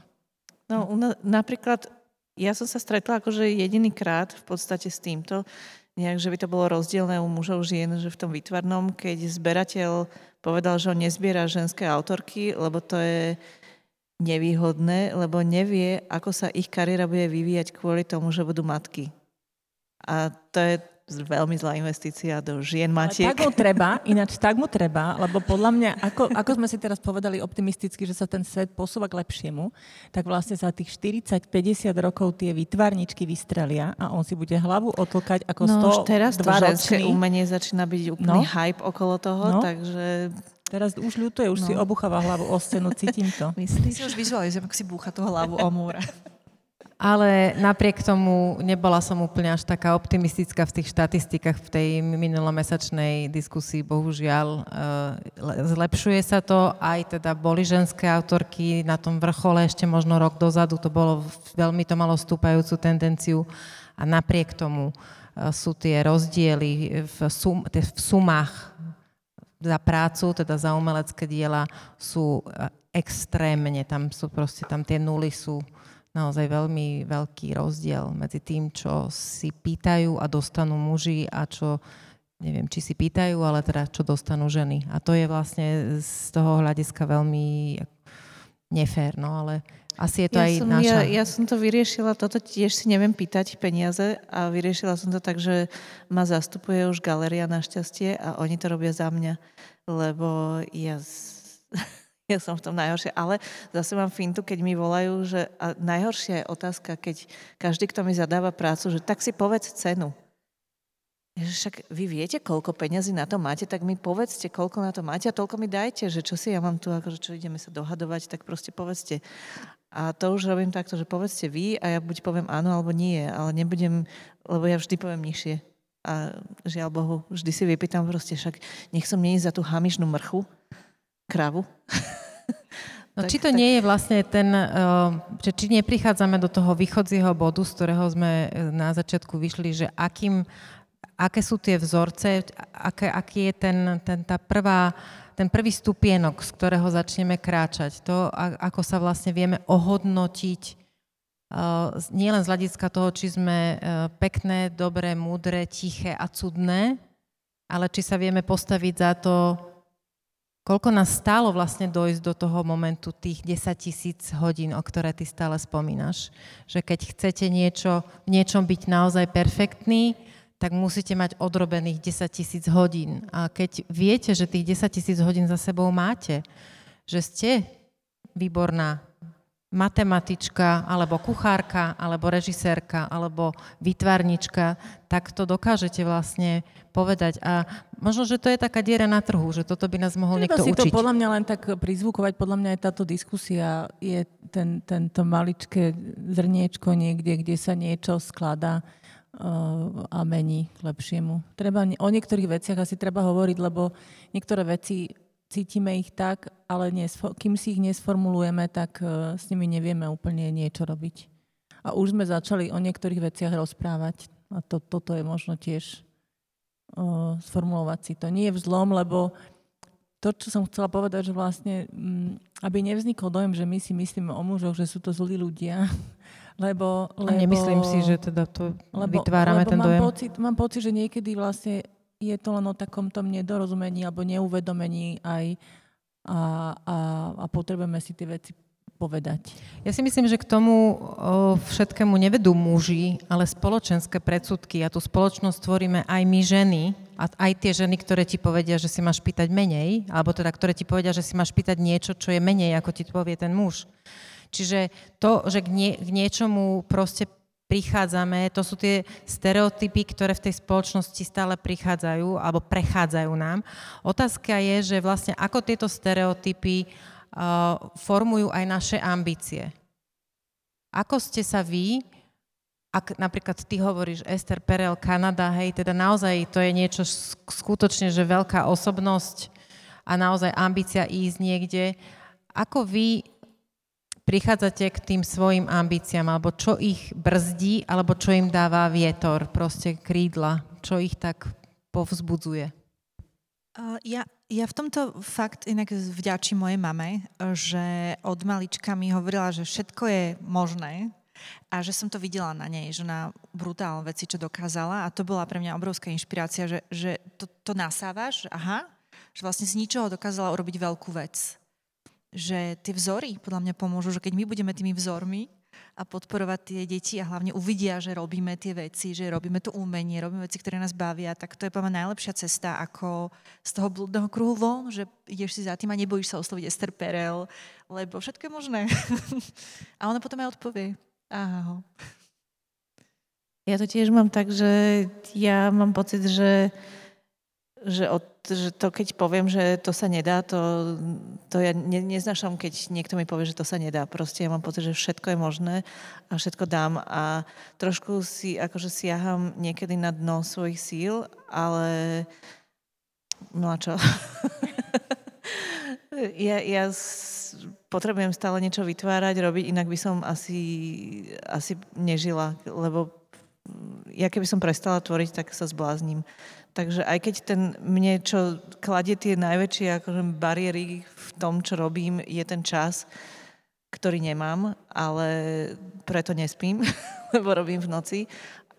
No, napríklad ja som sa stretla akože jediný krát v podstate s týmto, nejak, že by to bolo rozdielne u mužov žien, že v tom výtvarnom, keď zberateľ povedal, že on nezbiera ženské autorky, lebo to je nevýhodné, lebo nevie, ako sa ich kariéra bude vyvíjať kvôli tomu, že budú matky. A to je veľmi zlá investícia do žien matiek. Ale tak mu treba, ináč tak mu treba, lebo podľa mňa, ako, ako sme si teraz povedali optimisticky, že sa ten svet posúva k lepšiemu, tak vlastne za tých 40-50 rokov tie vytvarničky vystrelia a on si bude hlavu otlkať ako no, 100 teraz to ženské umenie začína byť úplný no. hype okolo toho, no. takže Teraz už ľutuje, už no. si obucháva hlavu o stenu, cítim to. <laughs> Myslím si už vizualizujem, ako si búcha tú hlavu o múra. <laughs> Ale napriek tomu nebola som úplne až taká optimistická v tých štatistikách v tej minulomesačnej diskusii. Bohužiaľ, e, zlepšuje sa to. Aj teda boli ženské autorky na tom vrchole ešte možno rok dozadu. To bolo veľmi to malo stúpajúcu tendenciu. A napriek tomu e, sú tie rozdiely v, sum, v sumách za prácu, teda za umelecké diela, sú e, extrémne. Tam sú proste, tam tie nuly sú naozaj veľmi veľký rozdiel medzi tým, čo si pýtajú a dostanú muži a čo, neviem, či si pýtajú, ale teda čo dostanú ženy. A to je vlastne z toho hľadiska veľmi nefér, no ale asi je to ja aj som, naša... Ja, ja som to vyriešila, toto tiež si neviem pýtať peniaze a vyriešila som to tak, že ma zastupuje už galéria našťastie a oni to robia za mňa, lebo ja <laughs> ja som v tom najhoršia. Ale zase mám fintu, keď mi volajú, že a najhoršia je otázka, keď každý, kto mi zadáva prácu, že tak si povedz cenu. Že však vy viete, koľko peňazí na to máte, tak mi povedzte, koľko na to máte a toľko mi dajte, že čo si ja mám tu, akože čo ideme sa dohadovať, tak proste povedzte. A to už robím takto, že povedzte vy a ja buď poviem áno alebo nie, ale nebudem, lebo ja vždy poviem nižšie. A žiaľ Bohu, vždy si vypýtam proste, však nech som nie za tú hamižnú mrchu, kravu. <laughs> <laughs> No, tak, či to tak... nie je vlastne ten, uh, že či neprichádzame do toho východzieho bodu, z ktorého sme uh, na začiatku vyšli, že akým, aké sú tie vzorce, aké, aký je ten, ten, tá prvá, ten prvý stupienok, z ktorého začneme kráčať. To, ako sa vlastne vieme ohodnotiť uh, nielen z hľadiska toho, či sme pekné, dobré, múdre, tiché a cudné, ale či sa vieme postaviť za to Koľko nás stálo vlastne dojsť do toho momentu tých 10 tisíc hodín, o ktoré ty stále spomínaš? Že keď chcete niečo, v niečom byť naozaj perfektný, tak musíte mať odrobených 10 tisíc hodín. A keď viete, že tých 10 tisíc hodín za sebou máte, že ste výborná matematička, alebo kuchárka, alebo režisérka, alebo vytvarnička, tak to dokážete vlastne povedať. A možno, že to je taká diera na trhu, že toto by nás mohol Treba niekto si učiť. to podľa mňa len tak prizvukovať. Podľa mňa je táto diskusia je ten, tento maličké zrniečko niekde, kde sa niečo skladá uh, a mení k lepšiemu. Treba, o niektorých veciach asi treba hovoriť, lebo niektoré veci cítime ich tak, ale nesfo- kým si ich nesformulujeme, tak uh, s nimi nevieme úplne niečo robiť. A už sme začali o niektorých veciach rozprávať. A to, toto je možno tiež uh, sformulovať si to. Nie je vzlom, lebo to, čo som chcela povedať, že vlastne, um, aby nevznikol dojem, že my si myslíme o mužoch, že sú to zlí ľudia, lebo... <laughs> lebo A nemyslím si, že teda to lebo, vytvárame lebo ten dojem. Mám pocit, mám pocit, že niekedy vlastne je to len o takom tom nedorozumení alebo neuvedomení aj a, a, a potrebujeme si tie veci povedať. Ja si myslím, že k tomu o, všetkému nevedú muži, ale spoločenské predsudky. A tú spoločnosť tvoríme aj my ženy, a aj tie ženy, ktoré ti povedia, že si máš pýtať menej, alebo teda ktoré ti povedia, že si máš pýtať niečo, čo je menej, ako ti povie ten muž. Čiže to, že k, nie, k niečomu proste prichádzame, to sú tie stereotypy, ktoré v tej spoločnosti stále prichádzajú alebo prechádzajú nám. Otázka je, že vlastne ako tieto stereotypy uh, formujú aj naše ambície. Ako ste sa vy, ak napríklad ty hovoríš Esther Perel, Kanada, hej, teda naozaj to je niečo skutočne, že veľká osobnosť a naozaj ambícia ísť niekde, ako vy prichádzate k tým svojim ambíciám, alebo čo ich brzdí, alebo čo im dáva vietor, proste krídla, čo ich tak povzbudzuje? Ja, ja v tomto fakt inak vďačím mojej mame, že od malička mi hovorila, že všetko je možné a že som to videla na nej, že na brutálne veci, čo dokázala a to bola pre mňa obrovská inšpirácia, že, že to, to nasávaš, aha, že vlastne z ničoho dokázala urobiť veľkú vec že tie vzory podľa mňa pomôžu, že keď my budeme tými vzormi a podporovať tie deti a hlavne uvidia, že robíme tie veci, že robíme to umenie, robíme veci, ktoré nás bavia, tak to je podľa mňa najlepšia cesta ako z toho blúdneho kruhu von, že ideš si za tým a nebojíš sa osloviť Esther Perel, lebo všetko je možné. <laughs> a ona potom aj odpovie. Aha. Ja to tiež mám tak, že ja mám pocit, že že, od, že to keď poviem, že to sa nedá, to, to ja ne, neznašam, keď niekto mi povie, že to sa nedá. Proste ja mám pocit, že všetko je možné a všetko dám a trošku si akože siaham niekedy na dno svojich síl, ale no a čo? ja, ja potrebujem stále niečo vytvárať, robiť, inak by som asi, asi nežila, lebo ja keby som prestala tvoriť, tak sa zblázním. Takže aj keď ten mne, čo kladie tie najväčšie akože bariéry v tom, čo robím, je ten čas, ktorý nemám, ale preto nespím, <laughs> lebo robím v noci.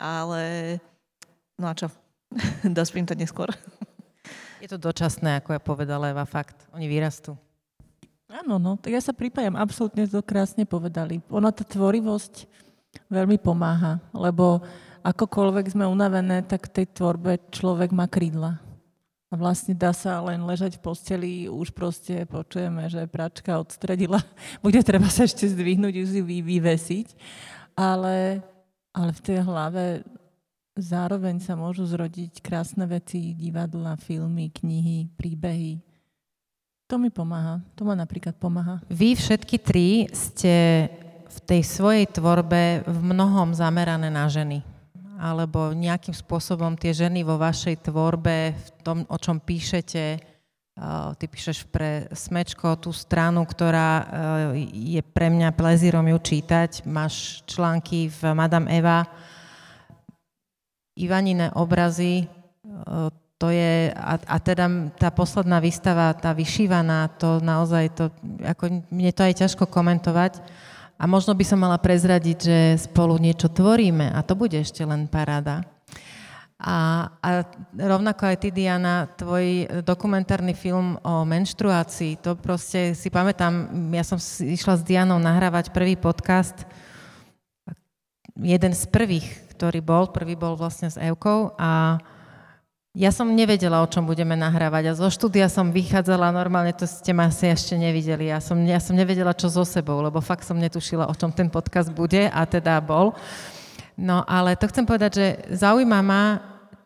Ale no a čo? <laughs> Dospím to neskôr. Je to dočasné, ako ja povedala Eva, fakt. Oni vyrastú. Áno, no, tak ja sa pripájam, absolútne to krásne povedali. Ona tá tvorivosť veľmi pomáha, lebo akokoľvek sme unavené, tak tej tvorbe človek má krídla. a vlastne dá sa len ležať v posteli, už proste počujeme, že pračka odstredila, <laughs> bude treba sa ešte zdvihnúť, už ju vyvesiť, ale, ale v tej hlave zároveň sa môžu zrodiť krásne veci, divadla, filmy, knihy, príbehy. To mi pomáha, to ma napríklad pomáha. Vy všetky tri ste v tej svojej tvorbe v mnohom zamerané na ženy alebo nejakým spôsobom tie ženy vo vašej tvorbe, v tom, o čom píšete, ty píšeš pre Smečko tú stranu, ktorá je pre mňa plezírom ju čítať. Máš články v Madame Eva, Ivanine obrazy, to je, a, a teda tá posledná výstava, tá vyšívaná, to naozaj, to, ako, mne to aj ťažko komentovať, a možno by som mala prezradiť, že spolu niečo tvoríme a to bude ešte len paráda. A, a rovnako aj ty, Diana, tvoj dokumentárny film o menštruácii, to proste si pamätám, ja som išla s Dianou nahrávať prvý podcast, jeden z prvých, ktorý bol, prvý bol vlastne s Evkou a ja som nevedela, o čom budeme nahrávať a zo štúdia som vychádzala, normálne to ste ma asi ešte nevideli. Ja som, ja som nevedela, čo so sebou, lebo fakt som netušila, o čom ten podcast bude a teda bol. No ale to chcem povedať, že zaujíma ma,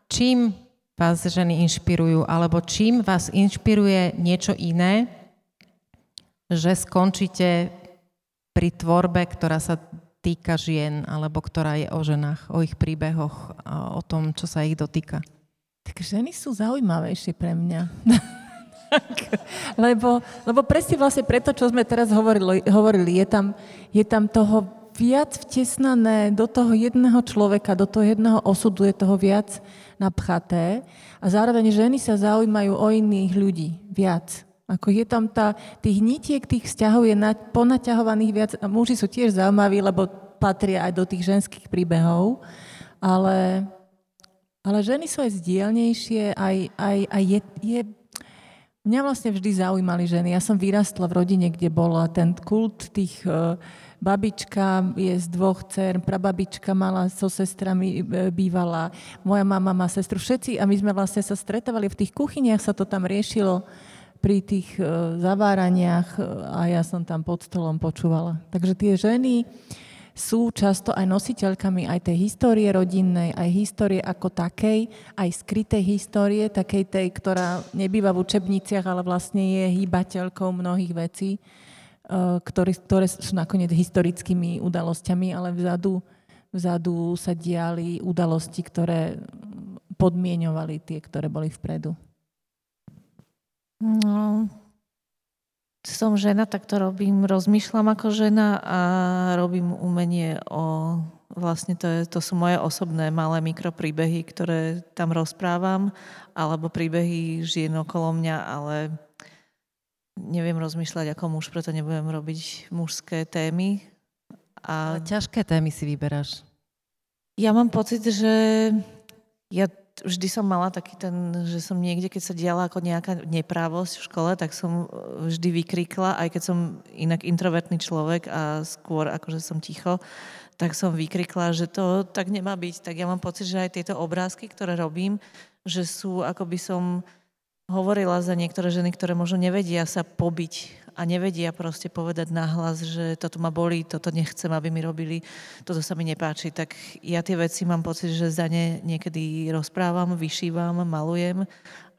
čím vás ženy inšpirujú, alebo čím vás inšpiruje niečo iné, že skončíte pri tvorbe, ktorá sa týka žien, alebo ktorá je o ženách, o ich príbehoch, o tom, čo sa ich dotýka. Tak ženy sú zaujímavejšie pre mňa. <laughs> lebo, lebo presne vlastne preto, čo sme teraz hovorili, hovorili je, tam, je tam toho viac vtesnané do toho jedného človeka, do toho jedného osudu je toho viac napchaté a zároveň ženy sa zaujímajú o iných ľudí viac. Ako je tam tá, tých nitiek, tých vzťahov je na, ponaťahovaných viac a muži sú tiež zaujímaví, lebo patria aj do tých ženských príbehov, ale ale ženy sú aj zdielnejšie, aj, aj, aj je, je... Mňa vlastne vždy zaujímali ženy. Ja som vyrastla v rodine, kde bola ten kult tých... Uh, babička je z dvoch dcer, prababička mala so sestrami e, bývala, moja mama má sestru, všetci a my sme vlastne sa stretávali v tých kuchyniach, sa to tam riešilo pri tých uh, zaváraniach a ja som tam pod stolom počúvala. Takže tie ženy, sú často aj nositeľkami aj tej histórie rodinnej, aj histórie ako takej, aj skrytej histórie, takej tej, ktorá nebýva v učebniciach, ale vlastne je hýbateľkou mnohých vecí, e, ktoré, ktoré sú nakoniec historickými udalosťami, ale vzadu, vzadu sa diali udalosti, ktoré podmienovali tie, ktoré boli vpredu. No, som žena, tak to robím, rozmýšľam ako žena a robím umenie o... Vlastne to, je, to sú moje osobné malé mikropríbehy, ktoré tam rozprávam, alebo príbehy žien okolo mňa, ale neviem rozmýšľať ako muž, preto nebudem robiť mužské témy. A... Ale ťažké témy si vyberáš. Ja mám pocit, že ja vždy som mala taký ten, že som niekde, keď sa diala ako nejaká neprávosť v škole, tak som e, vždy vykrikla, aj keď som inak introvertný človek a skôr akože som ticho, tak som vykrikla, že to tak nemá byť. Tak ja mám pocit, že aj tieto obrázky, ktoré robím, že sú, ako by som hovorila za niektoré ženy, ktoré možno nevedia sa pobiť a nevedia proste povedať nahlas, že toto ma bolí, toto nechcem, aby mi robili, toto sa mi nepáči, tak ja tie veci mám pocit, že za ne niekedy rozprávam, vyšívam, malujem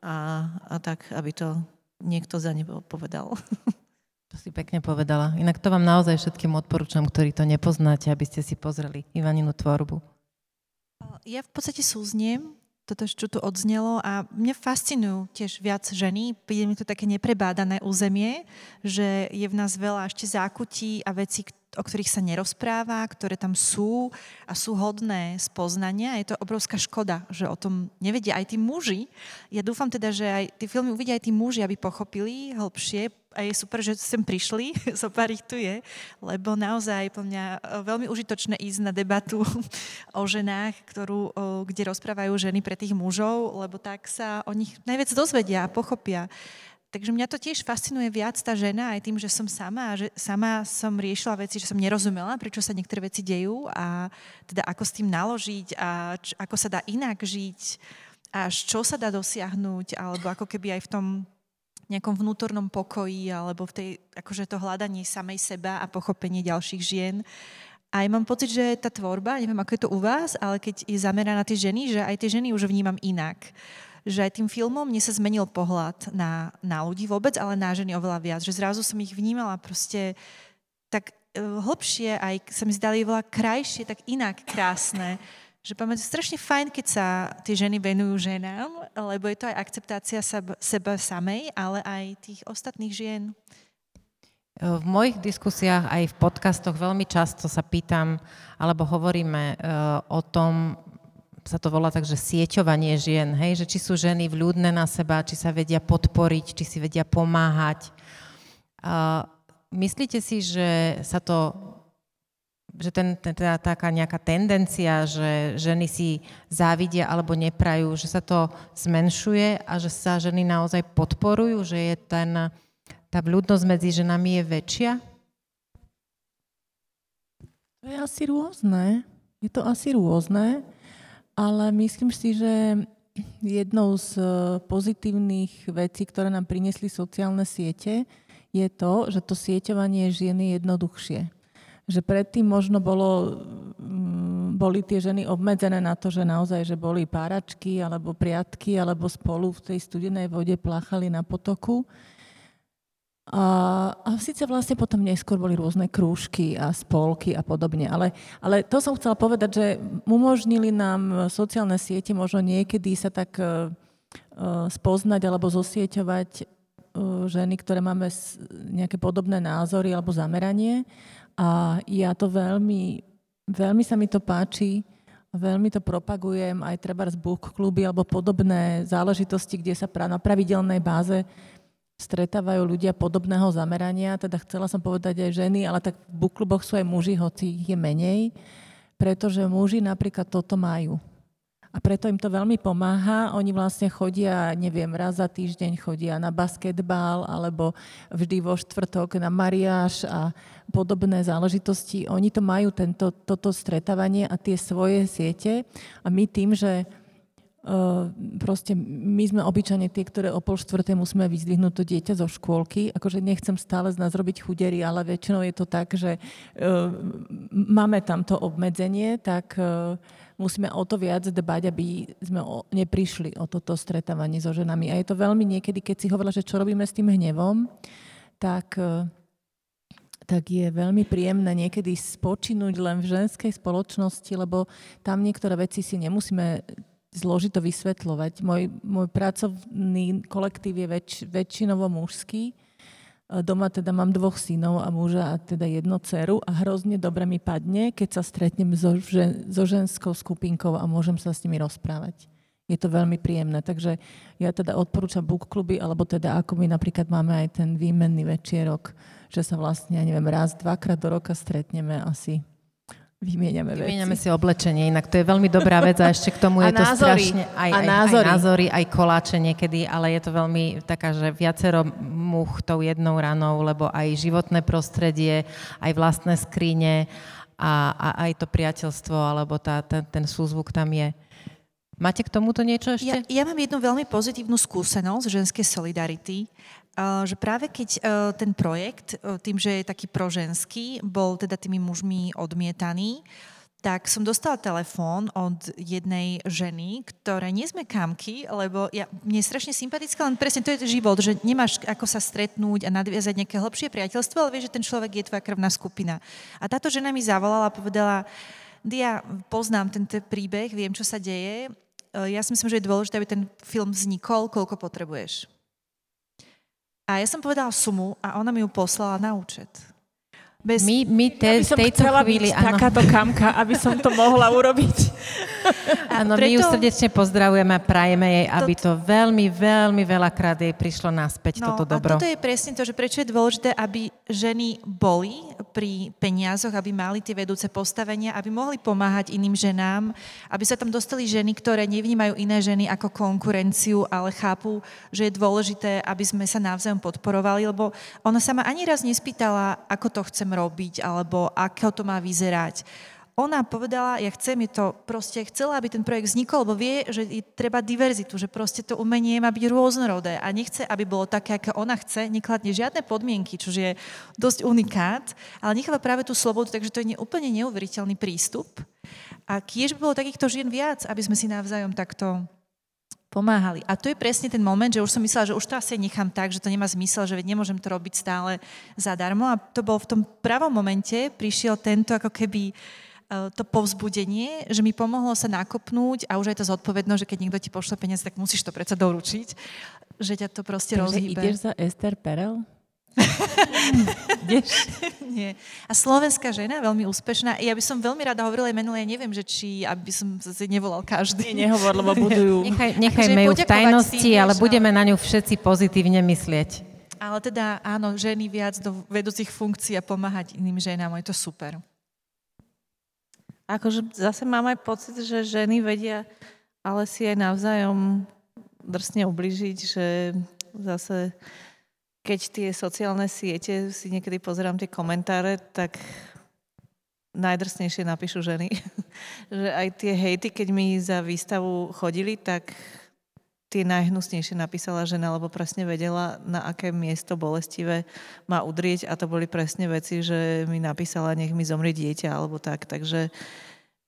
a, a tak, aby to niekto za ne povedal. To si pekne povedala. Inak to vám naozaj všetkým odporúčam, ktorí to nepoznáte, aby ste si pozreli Ivaninu tvorbu. Ja v podstate súzniem toto, čo tu odznelo a mňa fascinujú tiež viac ženy. Príde mi to také neprebádané územie, že je v nás veľa ešte zákutí a vecí, o ktorých sa nerozpráva, ktoré tam sú a sú hodné spoznania. Je to obrovská škoda, že o tom nevedia aj tí muži. Ja dúfam teda, že aj tie filmy uvidia aj tí muži, aby pochopili hĺbšie, a je super, že sem prišli, <laughs> so pár ich tu je, lebo naozaj po mňa e, veľmi užitočné ísť na debatu <laughs> o ženách, ktorú, kde rozprávajú ženy pre tých mužov, lebo tak sa o nich najviac dozvedia a pochopia. Takže mňa to tiež fascinuje viac tá žena aj tým, že som sama a že sama som riešila veci, že som nerozumela, prečo sa niektoré veci dejú a teda ako s tým naložiť a č- ako sa dá inak žiť až čo sa dá dosiahnuť, alebo ako keby aj v tom nejakom vnútornom pokoji alebo v tej, akože to hľadanie samej seba a pochopenie ďalších žien. A ja mám pocit, že tá tvorba, neviem ako je to u vás, ale keď je zameraná na tie ženy, že aj tie ženy už vnímam inak. Že aj tým filmom mne sa zmenil pohľad na, na ľudí vôbec, ale na ženy oveľa viac. Že zrazu som ich vnímala proste tak e, hlbšie, aj sa mi zdali veľa krajšie, tak inak krásne že pamäť, strašne fajn, keď sa tie ženy venujú ženám, lebo je to aj akceptácia seba, samej, ale aj tých ostatných žien. V mojich diskusiách aj v podcastoch veľmi často sa pýtam, alebo hovoríme uh, o tom, sa to volá tak, že sieťovanie žien, hej, že či sú ženy vľúdne na seba, či sa vedia podporiť, či si vedia pomáhať. Myslíte si, že sa to že ten, teda taká nejaká tendencia, že ženy si závidia alebo neprajú, že sa to zmenšuje a že sa ženy naozaj podporujú, že je ten, tá vľúdnosť medzi ženami je väčšia? To je asi rôzne. Je to asi rôzne, ale myslím si, že jednou z eh, pozitívnych vecí, ktoré nám priniesli sociálne siete, je to, že to sieťovanie žien je jednoduchšie že predtým možno bolo, mm, boli tie ženy obmedzené na to, že naozaj, že boli páračky alebo priatky alebo spolu v tej studenej vode pláchali na potoku. A, a síce vlastne potom neskôr boli rôzne krúžky a spolky a podobne, ale, ale to som chcela povedať, že umožnili nám sociálne siete možno niekedy sa tak uh, spoznať alebo zosieťovať uh, ženy, ktoré máme nejaké podobné názory alebo zameranie a ja to veľmi, veľmi sa mi to páči, veľmi to propagujem, aj treba z book kluby alebo podobné záležitosti, kde sa na pravidelnej báze stretávajú ľudia podobného zamerania, teda chcela som povedať aj ženy, ale tak v book kluboch sú aj muži, hoci ich je menej, pretože muži napríklad toto majú. A preto im to veľmi pomáha. Oni vlastne chodia, neviem, raz za týždeň chodia na basketbal alebo vždy vo štvrtok na mariáš a podobné záležitosti. Oni to majú, tento, toto stretávanie a tie svoje siete. A my tým, že Uh, proste my sme obyčajne tie, ktoré o pol štvrté musíme vyzdvihnúť to dieťa zo škôlky. Akože nechcem stále z nás robiť chudery, ale väčšinou je to tak, že uh, máme tam to obmedzenie, tak uh, musíme o to viac dbať, aby sme o, neprišli o toto stretávanie so ženami. A je to veľmi niekedy, keď si hovorila, že čo robíme s tým hnevom, tak, e, tak je veľmi príjemné niekedy spočinúť len v ženskej spoločnosti, lebo tam niektoré veci si nemusíme zložito vysvetľovať. Môj, môj pracovný kolektív je väč, väčšinovo mužský, Doma teda mám dvoch synov a muža a teda jednu dceru a hrozne dobre mi padne, keď sa stretnem so, žen, so ženskou skupinkou a môžem sa s nimi rozprávať. Je to veľmi príjemné, takže ja teda odporúčam book kluby, alebo teda ako my napríklad máme aj ten výmenný večierok, že sa vlastne, ja neviem, raz, dvakrát do roka stretneme asi Vymieňame veci. Vymieňame si oblečenie, inak to je veľmi dobrá vec a ešte k tomu <laughs> je to strašne aj, a aj, názory. aj názory, aj koláče niekedy, ale je to veľmi taká, že viacero much tou jednou ranou, lebo aj životné prostredie, aj vlastné skrine a, a aj to priateľstvo, alebo tá, ten, ten súzvuk tam je. Máte k tomuto niečo ešte? Ja, ja mám jednu veľmi pozitívnu skúsenosť ženskej solidarity že práve keď e, ten projekt, e, tým, že je taký proženský, bol teda tými mužmi odmietaný, tak som dostala telefón od jednej ženy, ktoré nie sme kamky, lebo ja, mne je strašne sympatická, len presne to je život, že nemáš ako sa stretnúť a nadviazať nejaké hlbšie priateľstvo, ale vieš, že ten človek je tvoja krvná skupina. A táto žena mi zavolala a povedala, Dia, poznám tento príbeh, viem, čo sa deje, ja si myslím, že je dôležité, aby ten film vznikol, koľko potrebuješ. A ja som povedala sumu a ona mi ju poslala na účet. Bez... My, my te, ja by som tejto chvíli... Byť takáto kamka, aby som to mohla urobiť. <laughs> Áno, preto... my ju srdečne pozdravujeme a prajeme jej, aby to veľmi, veľmi veľakrát jej prišlo naspäť, no, toto dobro. A toto je presne to, že prečo je dôležité, aby ženy boli pri peniazoch, aby mali tie vedúce postavenia, aby mohli pomáhať iným ženám, aby sa tam dostali ženy, ktoré nevnímajú iné ženy ako konkurenciu, ale chápu, že je dôležité, aby sme sa navzájom podporovali, lebo ona sa ma ani raz nespýtala, ako to chcem robiť, alebo ako to má vyzerať ona povedala, ja chcem, je to proste, chcela, aby ten projekt vznikol, lebo vie, že je treba diverzitu, že proste to umenie má byť rôznorodé a nechce, aby bolo také, ako ona chce, nekladne žiadne podmienky, čo je dosť unikát, ale necháva práve tú slobodu, takže to je úplne neuveriteľný prístup. A kiež by bolo takýchto žien viac, aby sme si navzájom takto pomáhali. A to je presne ten moment, že už som myslela, že už to asi nechám tak, že to nemá zmysel, že nemôžem to robiť stále zadarmo. A to bol v tom pravom momente, prišiel tento ako keby Eh, to povzbudenie, že mi pomohlo sa nakopnúť a už aj to zodpovednosť, že keď niekto ti pošle peniaze, tak musíš to predsa doručiť, že ťa to proste Takže rozhýbe. ideš za Ester Perel? <laughs> Nie. A slovenská žena, veľmi úspešná. Ja by som veľmi rada hovorila aj menule, ja neviem, že či, aby som si nevolal každý. Nie, nehovor, lebo <laughs> budujú. Nechaj, nechajme ju v tajnosti, ale budeme na ňu všetci pozitívne myslieť. Ale teda áno, ženy viac do vedúcich funkcií a pomáhať iným ženám, je to super. Akože zase mám aj pocit, že ženy vedia ale si aj navzájom drsne ubližiť, že zase keď tie sociálne siete si niekedy pozerám tie komentáre, tak najdrsnejšie napíšu ženy. <laughs> že aj tie hejty, keď mi za výstavu chodili, tak tie najhnusnejšie napísala žena, lebo presne vedela, na aké miesto bolestivé má udrieť a to boli presne veci, že mi napísala, nech mi zomrie dieťa alebo tak. Takže,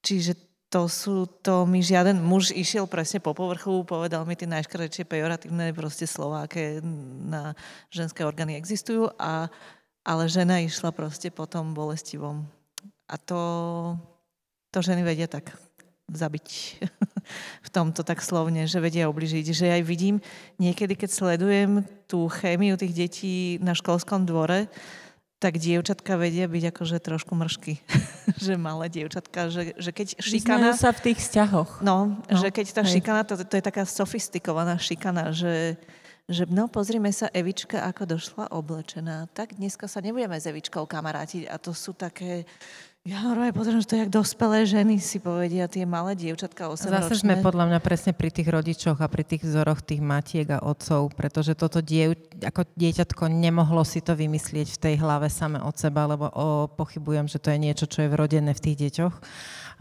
čiže to sú, to mi žiaden muž išiel presne po povrchu, povedal mi tie najškrečšie pejoratívne proste slova, aké na ženské orgány existujú, a, ale žena išla proste po tom bolestivom. A to, to ženy vedia tak zabiť <laughs> v tomto tak slovne, že vedia obližiť. Že aj vidím niekedy, keď sledujem tú chémiu tých detí na školskom dvore, tak dievčatka vedia byť akože trošku mršky. <laughs> že malé dievčatka, že, že keď šikana... sa v tých vzťahoch. No, no že keď tá hej. šikana, to, to je taká sofistikovaná šikana, že, že no pozrime sa Evička, ako došla oblečená. Tak dneska sa nebudeme s Evičkou kamarátiť a to sú také ja normálne pozriem, že to je jak dospelé ženy si povedia, tie malé dievčatka 8 Zase sme podľa mňa presne pri tých rodičoch a pri tých vzoroch tých matiek a otcov, pretože toto diev, ako dieťatko nemohlo si to vymyslieť v tej hlave same od seba, lebo o, pochybujem, že to je niečo, čo je vrodené v tých deťoch,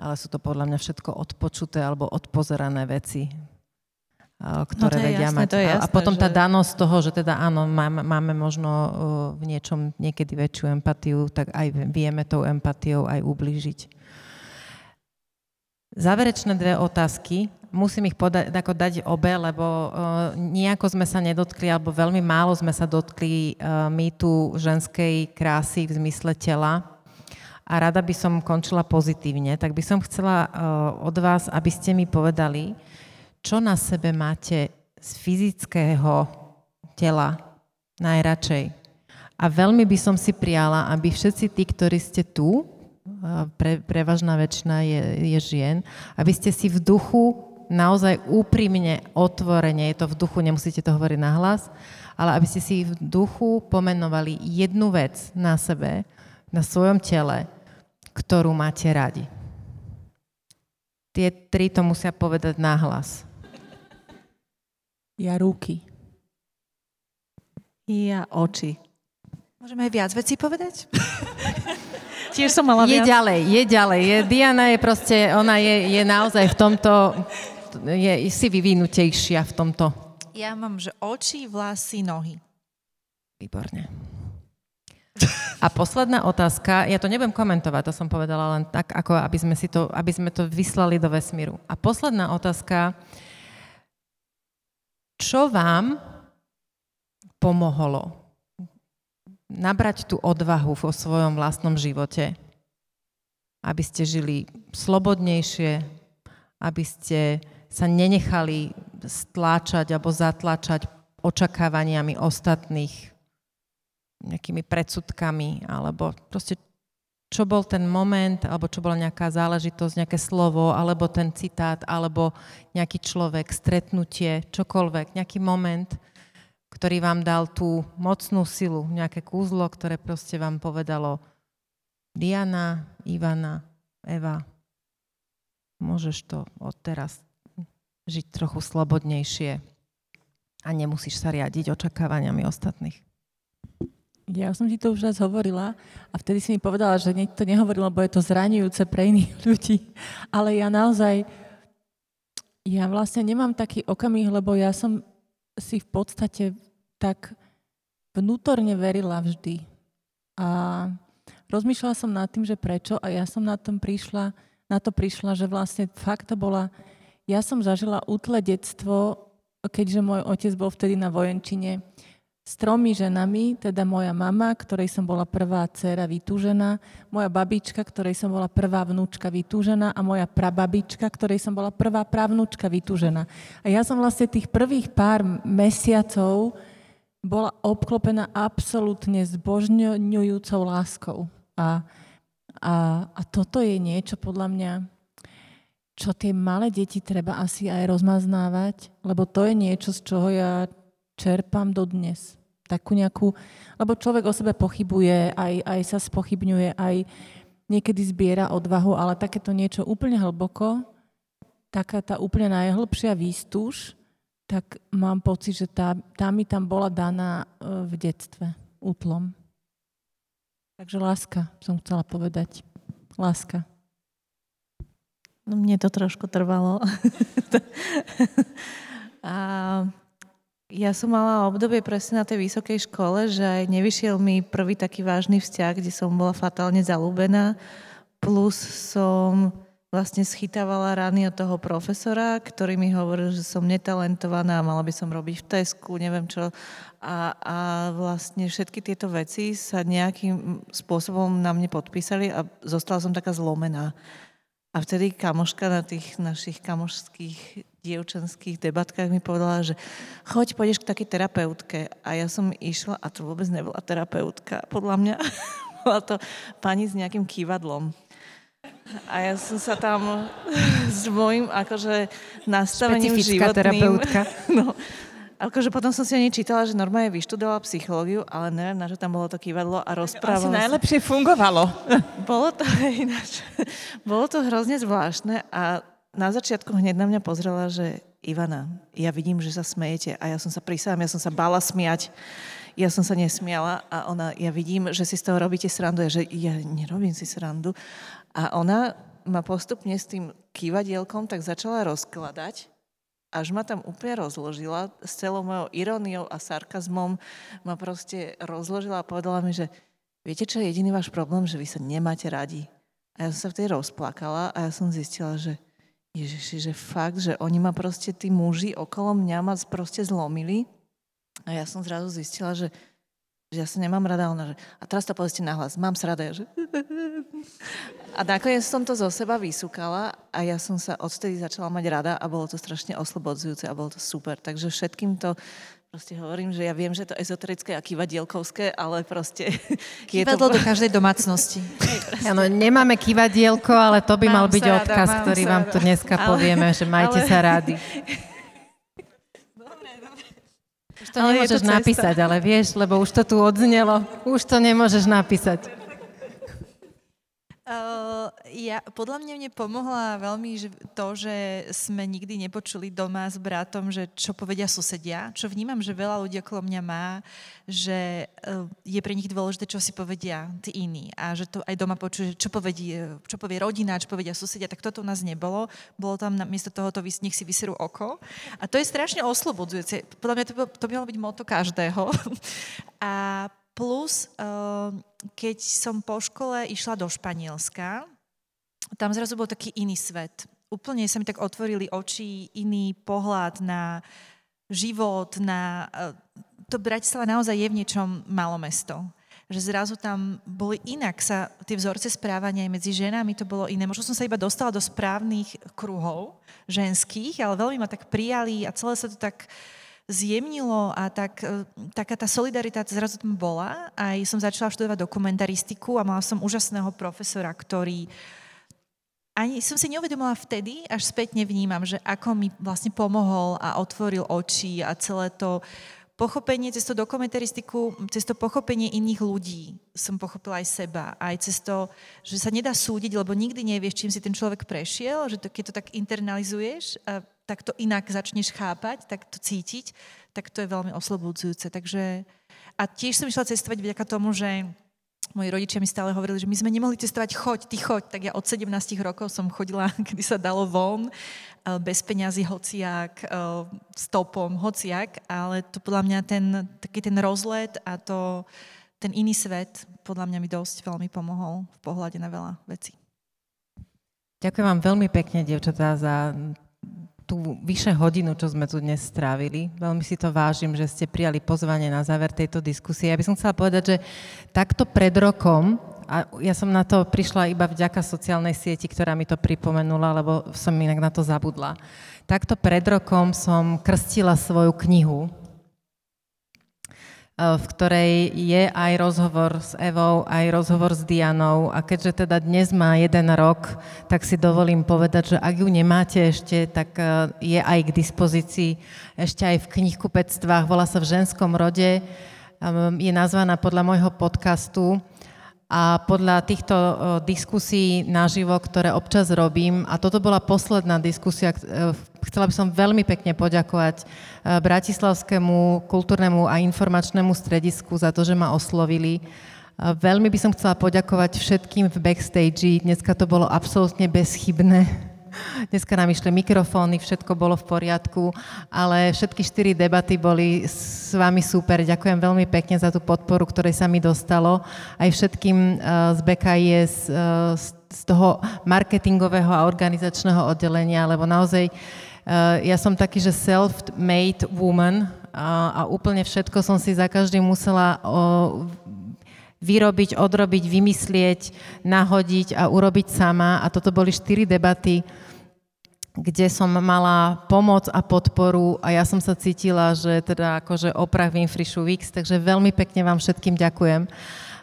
ale sú to podľa mňa všetko odpočuté alebo odpozerané veci ktoré no vedia jasné, mať. Je jasné, a potom že... tá danosť toho, že teda áno, máme, máme možno v niečom niekedy väčšiu empatiu, tak aj vieme tou empatiou aj ublížiť. Záverečné dve otázky. Musím ich podať, ako dať obe, lebo uh, nejako sme sa nedotkli, alebo veľmi málo sme sa dotkli uh, mýtu ženskej krásy v zmysle tela. A rada by som končila pozitívne, tak by som chcela uh, od vás, aby ste mi povedali, čo na sebe máte z fyzického tela najradšej. A veľmi by som si priala, aby všetci tí, ktorí ste tu, pre, prevažná väčšina je, je žien, aby ste si v duchu naozaj úprimne, otvorene, je to v duchu, nemusíte to hovoriť na hlas, ale aby ste si v duchu pomenovali jednu vec na sebe, na svojom tele, ktorú máte radi. Tie tri to musia povedať nahlas. Ja ruky. Ja oči. Môžeme aj viac vecí povedať? <laughs> Tiež som mala viac. Je ďalej, je ďalej. Je, Diana je proste, ona je, je naozaj v tomto, je si vyvinutejšia v tomto. Ja mám, že oči, vlasy, nohy. Výborne. A posledná otázka, ja to nebudem komentovať, to som povedala len tak, ako aby sme, si to, aby sme to vyslali do vesmíru. A posledná otázka, čo vám pomohlo nabrať tú odvahu vo svojom vlastnom živote, aby ste žili slobodnejšie, aby ste sa nenechali stláčať alebo zatlačať očakávaniami ostatných, nejakými predsudkami, alebo proste čo bol ten moment, alebo čo bola nejaká záležitosť, nejaké slovo, alebo ten citát, alebo nejaký človek, stretnutie, čokoľvek, nejaký moment, ktorý vám dal tú mocnú silu, nejaké kúzlo, ktoré proste vám povedalo Diana, Ivana, Eva, môžeš to odteraz žiť trochu slobodnejšie a nemusíš sa riadiť očakávaniami ostatných. Ja som ti to už raz hovorila a vtedy si mi povedala, že to nehovorila, lebo je to zraňujúce pre iných <laughs> ľudí. Ale ja naozaj, ja vlastne nemám taký okamih, lebo ja som si v podstate tak vnútorne verila vždy. A rozmýšľala som nad tým, že prečo a ja som na, tom prišla, na to prišla, že vlastne fakt to bola... Ja som zažila útle detstvo, keďže môj otec bol vtedy na vojenčine s tromi ženami, teda moja mama, ktorej som bola prvá dcera vytúžená, moja babička, ktorej som bola prvá vnúčka vytúžená a moja prababička, ktorej som bola prvá pravnúčka vytúžená. A ja som vlastne tých prvých pár mesiacov bola obklopená absolútne zbožňujúcou láskou. A, a, a toto je niečo podľa mňa, čo tie malé deti treba asi aj rozmaznávať, lebo to je niečo, z čoho ja čerpám dodnes takú nejakú, lebo človek o sebe pochybuje, aj, aj sa spochybňuje, aj niekedy zbiera odvahu, ale takéto niečo úplne hlboko, taká tá úplne najhlbšia výstuž, tak mám pocit, že tá, tá mi tam bola daná e, v detstve, útlom. Takže láska, som chcela povedať. Láska. No mne to trošku trvalo. <laughs> A ja som mala obdobie presne na tej vysokej škole, že aj nevyšiel mi prvý taký vážny vzťah, kde som bola fatálne zalúbená, plus som vlastne schytávala rány od toho profesora, ktorý mi hovoril, že som netalentovaná mala by som robiť v Tesku, neviem čo. A, a vlastne všetky tieto veci sa nejakým spôsobom na mne podpísali a zostala som taká zlomená. A vtedy kamoška na tých našich kamošských dievčenských debatkách mi povedala, že choď, pôjdeš k takej terapeutke. A ja som išla a to vôbec nebola terapeutka. Podľa mňa <laughs> bola to pani s nejakým kývadlom. A ja som sa tam <laughs> s môjim akože nastavením Špecifická životným... terapeutka. <laughs> No, Akože potom som si ani čítala, že normálne vyštudovala psychológiu, ale neviem, na čo tam bolo to kývadlo a rozprávala. Asi najlepšie fungovalo. Bolo to ináč. Bolo to hrozne zvláštne a na začiatku hneď na mňa pozrela, že Ivana, ja vidím, že sa smejete a ja som sa prisám, ja som sa bála smiať. Ja som sa nesmiala a ona, ja vidím, že si z toho robíte srandu. Ja, že ja nerobím si srandu. A ona ma postupne s tým kývadielkom tak začala rozkladať až ma tam úplne rozložila s celou mojou iróniou a sarkazmom ma proste rozložila a povedala mi, že viete, čo je jediný váš problém, že vy sa nemáte radi. A ja som sa vtedy rozplakala a ja som zistila, že Ježiši, že fakt, že oni ma proste, tí muži okolo mňa ma proste zlomili a ja som zrazu zistila, že že ja sa nemám rada, ona, že, a teraz to povedzte nahlas, mám sa rada, že... <laughs> A nakoniec som to zo seba vysúkala a ja som sa odtedy začala mať rada a bolo to strašne oslobodzujúce a bolo to super. Takže všetkým to proste hovorím, že ja viem, že to ezoterické a kývadielkovské, ale proste... <laughs> Kývadlo to... do každej domácnosti. <laughs> Áno, nemáme kývadielko, ale to by mám mal byť rada, odkaz, ktorý vám tu dneska ale, povieme, že majte ale... sa rádi. Už to ale nemôžeš to napísať, ale vieš, lebo už to tu odznelo. Už to nemôžeš napísať. Uh, ja, podľa mňa mne pomohla veľmi že to, že sme nikdy nepočuli doma s bratom, že čo povedia susedia, čo vnímam, že veľa ľudí okolo mňa má, že uh, je pre nich dôležité, čo si povedia tí iní a že to aj doma počuje, čo, povedí, čo povie rodina, čo povedia susedia, tak toto u nás nebolo. Bolo tam namiesto toho, to, nech si vyserú oko. A to je strašne oslobodzujúce. Podľa mňa to, to by malo byť moto každého. <laughs> a Plus, ehm, keď som po škole išla do Španielska, tam zrazu bol taký iný svet. Úplne sa mi tak otvorili oči, iný pohľad na život, na... Eh, to Bratislava naozaj je v niečom malo mesto. Že zrazu tam boli inak sa tie vzorce správania aj medzi ženami, to bolo iné. Možno som sa iba dostala do správnych kruhov ženských, ale veľmi ma tak prijali a celé sa to tak uh, zjemnilo a tak, e, taká tá solidarita zrazu tam bola. Aj som začala študovať dokumentaristiku a mala som úžasného profesora, ktorý ani som si neuvedomila vtedy, až späť nevnímam, že ako mi vlastne pomohol a otvoril oči a celé to pochopenie cez to dokumentaristiku, cez to pochopenie iných ľudí som pochopila aj seba. Aj cez to, že sa nedá súdiť, lebo nikdy nevieš, čím si ten človek prešiel, že to, keď to tak internalizuješ tak to inak začneš chápať, tak to cítiť, tak to je veľmi oslobodzujúce. Takže A tiež som išla cestovať vďaka tomu, že moji rodičia mi stále hovorili, že my sme nemohli cestovať, choď, ty choď. Tak ja od 17 rokov som chodila, <laughs> kedy sa dalo von, eh, bez peňazí, hociak, eh, stopom, hociak, ale to podľa mňa ten, taký ten rozlet a to, ten iný svet podľa mňa mi dosť veľmi pomohol v pohľade na veľa vecí. Ďakujem vám veľmi pekne, dievčatá, za tú vyše hodinu, čo sme tu dnes strávili. Veľmi si to vážim, že ste prijali pozvanie na záver tejto diskusie. Ja by som chcela povedať, že takto pred rokom, a ja som na to prišla iba vďaka sociálnej sieti, ktorá mi to pripomenula, lebo som inak na to zabudla. Takto pred rokom som krstila svoju knihu, v ktorej je aj rozhovor s Evou, aj rozhovor s Dianou. A keďže teda dnes má jeden rok, tak si dovolím povedať, že ak ju nemáte ešte, tak eh, je aj k dispozícii ešte aj v knihkupectvách. Volá sa v ženskom rode. Ehm, je nazvaná podľa môjho podcastu a podľa týchto diskusí naživo, ktoré občas robím, a toto bola posledná diskusia, e, chcela by som veľmi pekne poďakovať e, Bratislavskému kultúrnemu a informačnému stredisku za to, že ma oslovili. E, veľmi by som chcela poďakovať všetkým v backstage. Dneska to bolo absolútne bezchybné Dneska nám išli mikrofóny, všetko bolo v poriadku, ale všetky štyri debaty boli s vami super. Ďakujem veľmi pekne za tú podporu, ktorej sa mi dostalo. Aj všetkým eh, z BKIS, eh, z toho marketingového a organizačného oddelenia, lebo naozaj eh, ja som taký, že self-made woman a, a úplne všetko som si za každým musela vyrobiť, odrobiť, vymyslieť, nahodiť a urobiť sama. A toto boli štyri debaty, kde som mala pomoc a podporu a ja som sa cítila, že teda akože Oprah Winfrey Weeks, takže veľmi pekne vám všetkým ďakujem.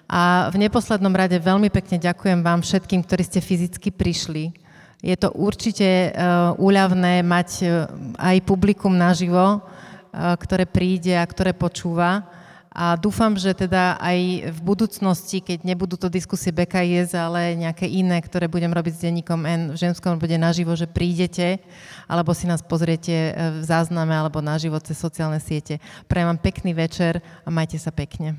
A v neposlednom rade veľmi pekne ďakujem vám všetkým, ktorí ste fyzicky prišli. Je to určite uh, úľavné mať uh, aj publikum naživo, uh, ktoré príde a ktoré počúva. A dúfam, že teda aj v budúcnosti, keď nebudú to diskusie BKIS, ale nejaké iné, ktoré budem robiť s denníkom N v ženskom bude naživo, že prídete, alebo si nás pozriete v zázname, alebo naživo cez sociálne siete. Prajem vám pekný večer a majte sa pekne.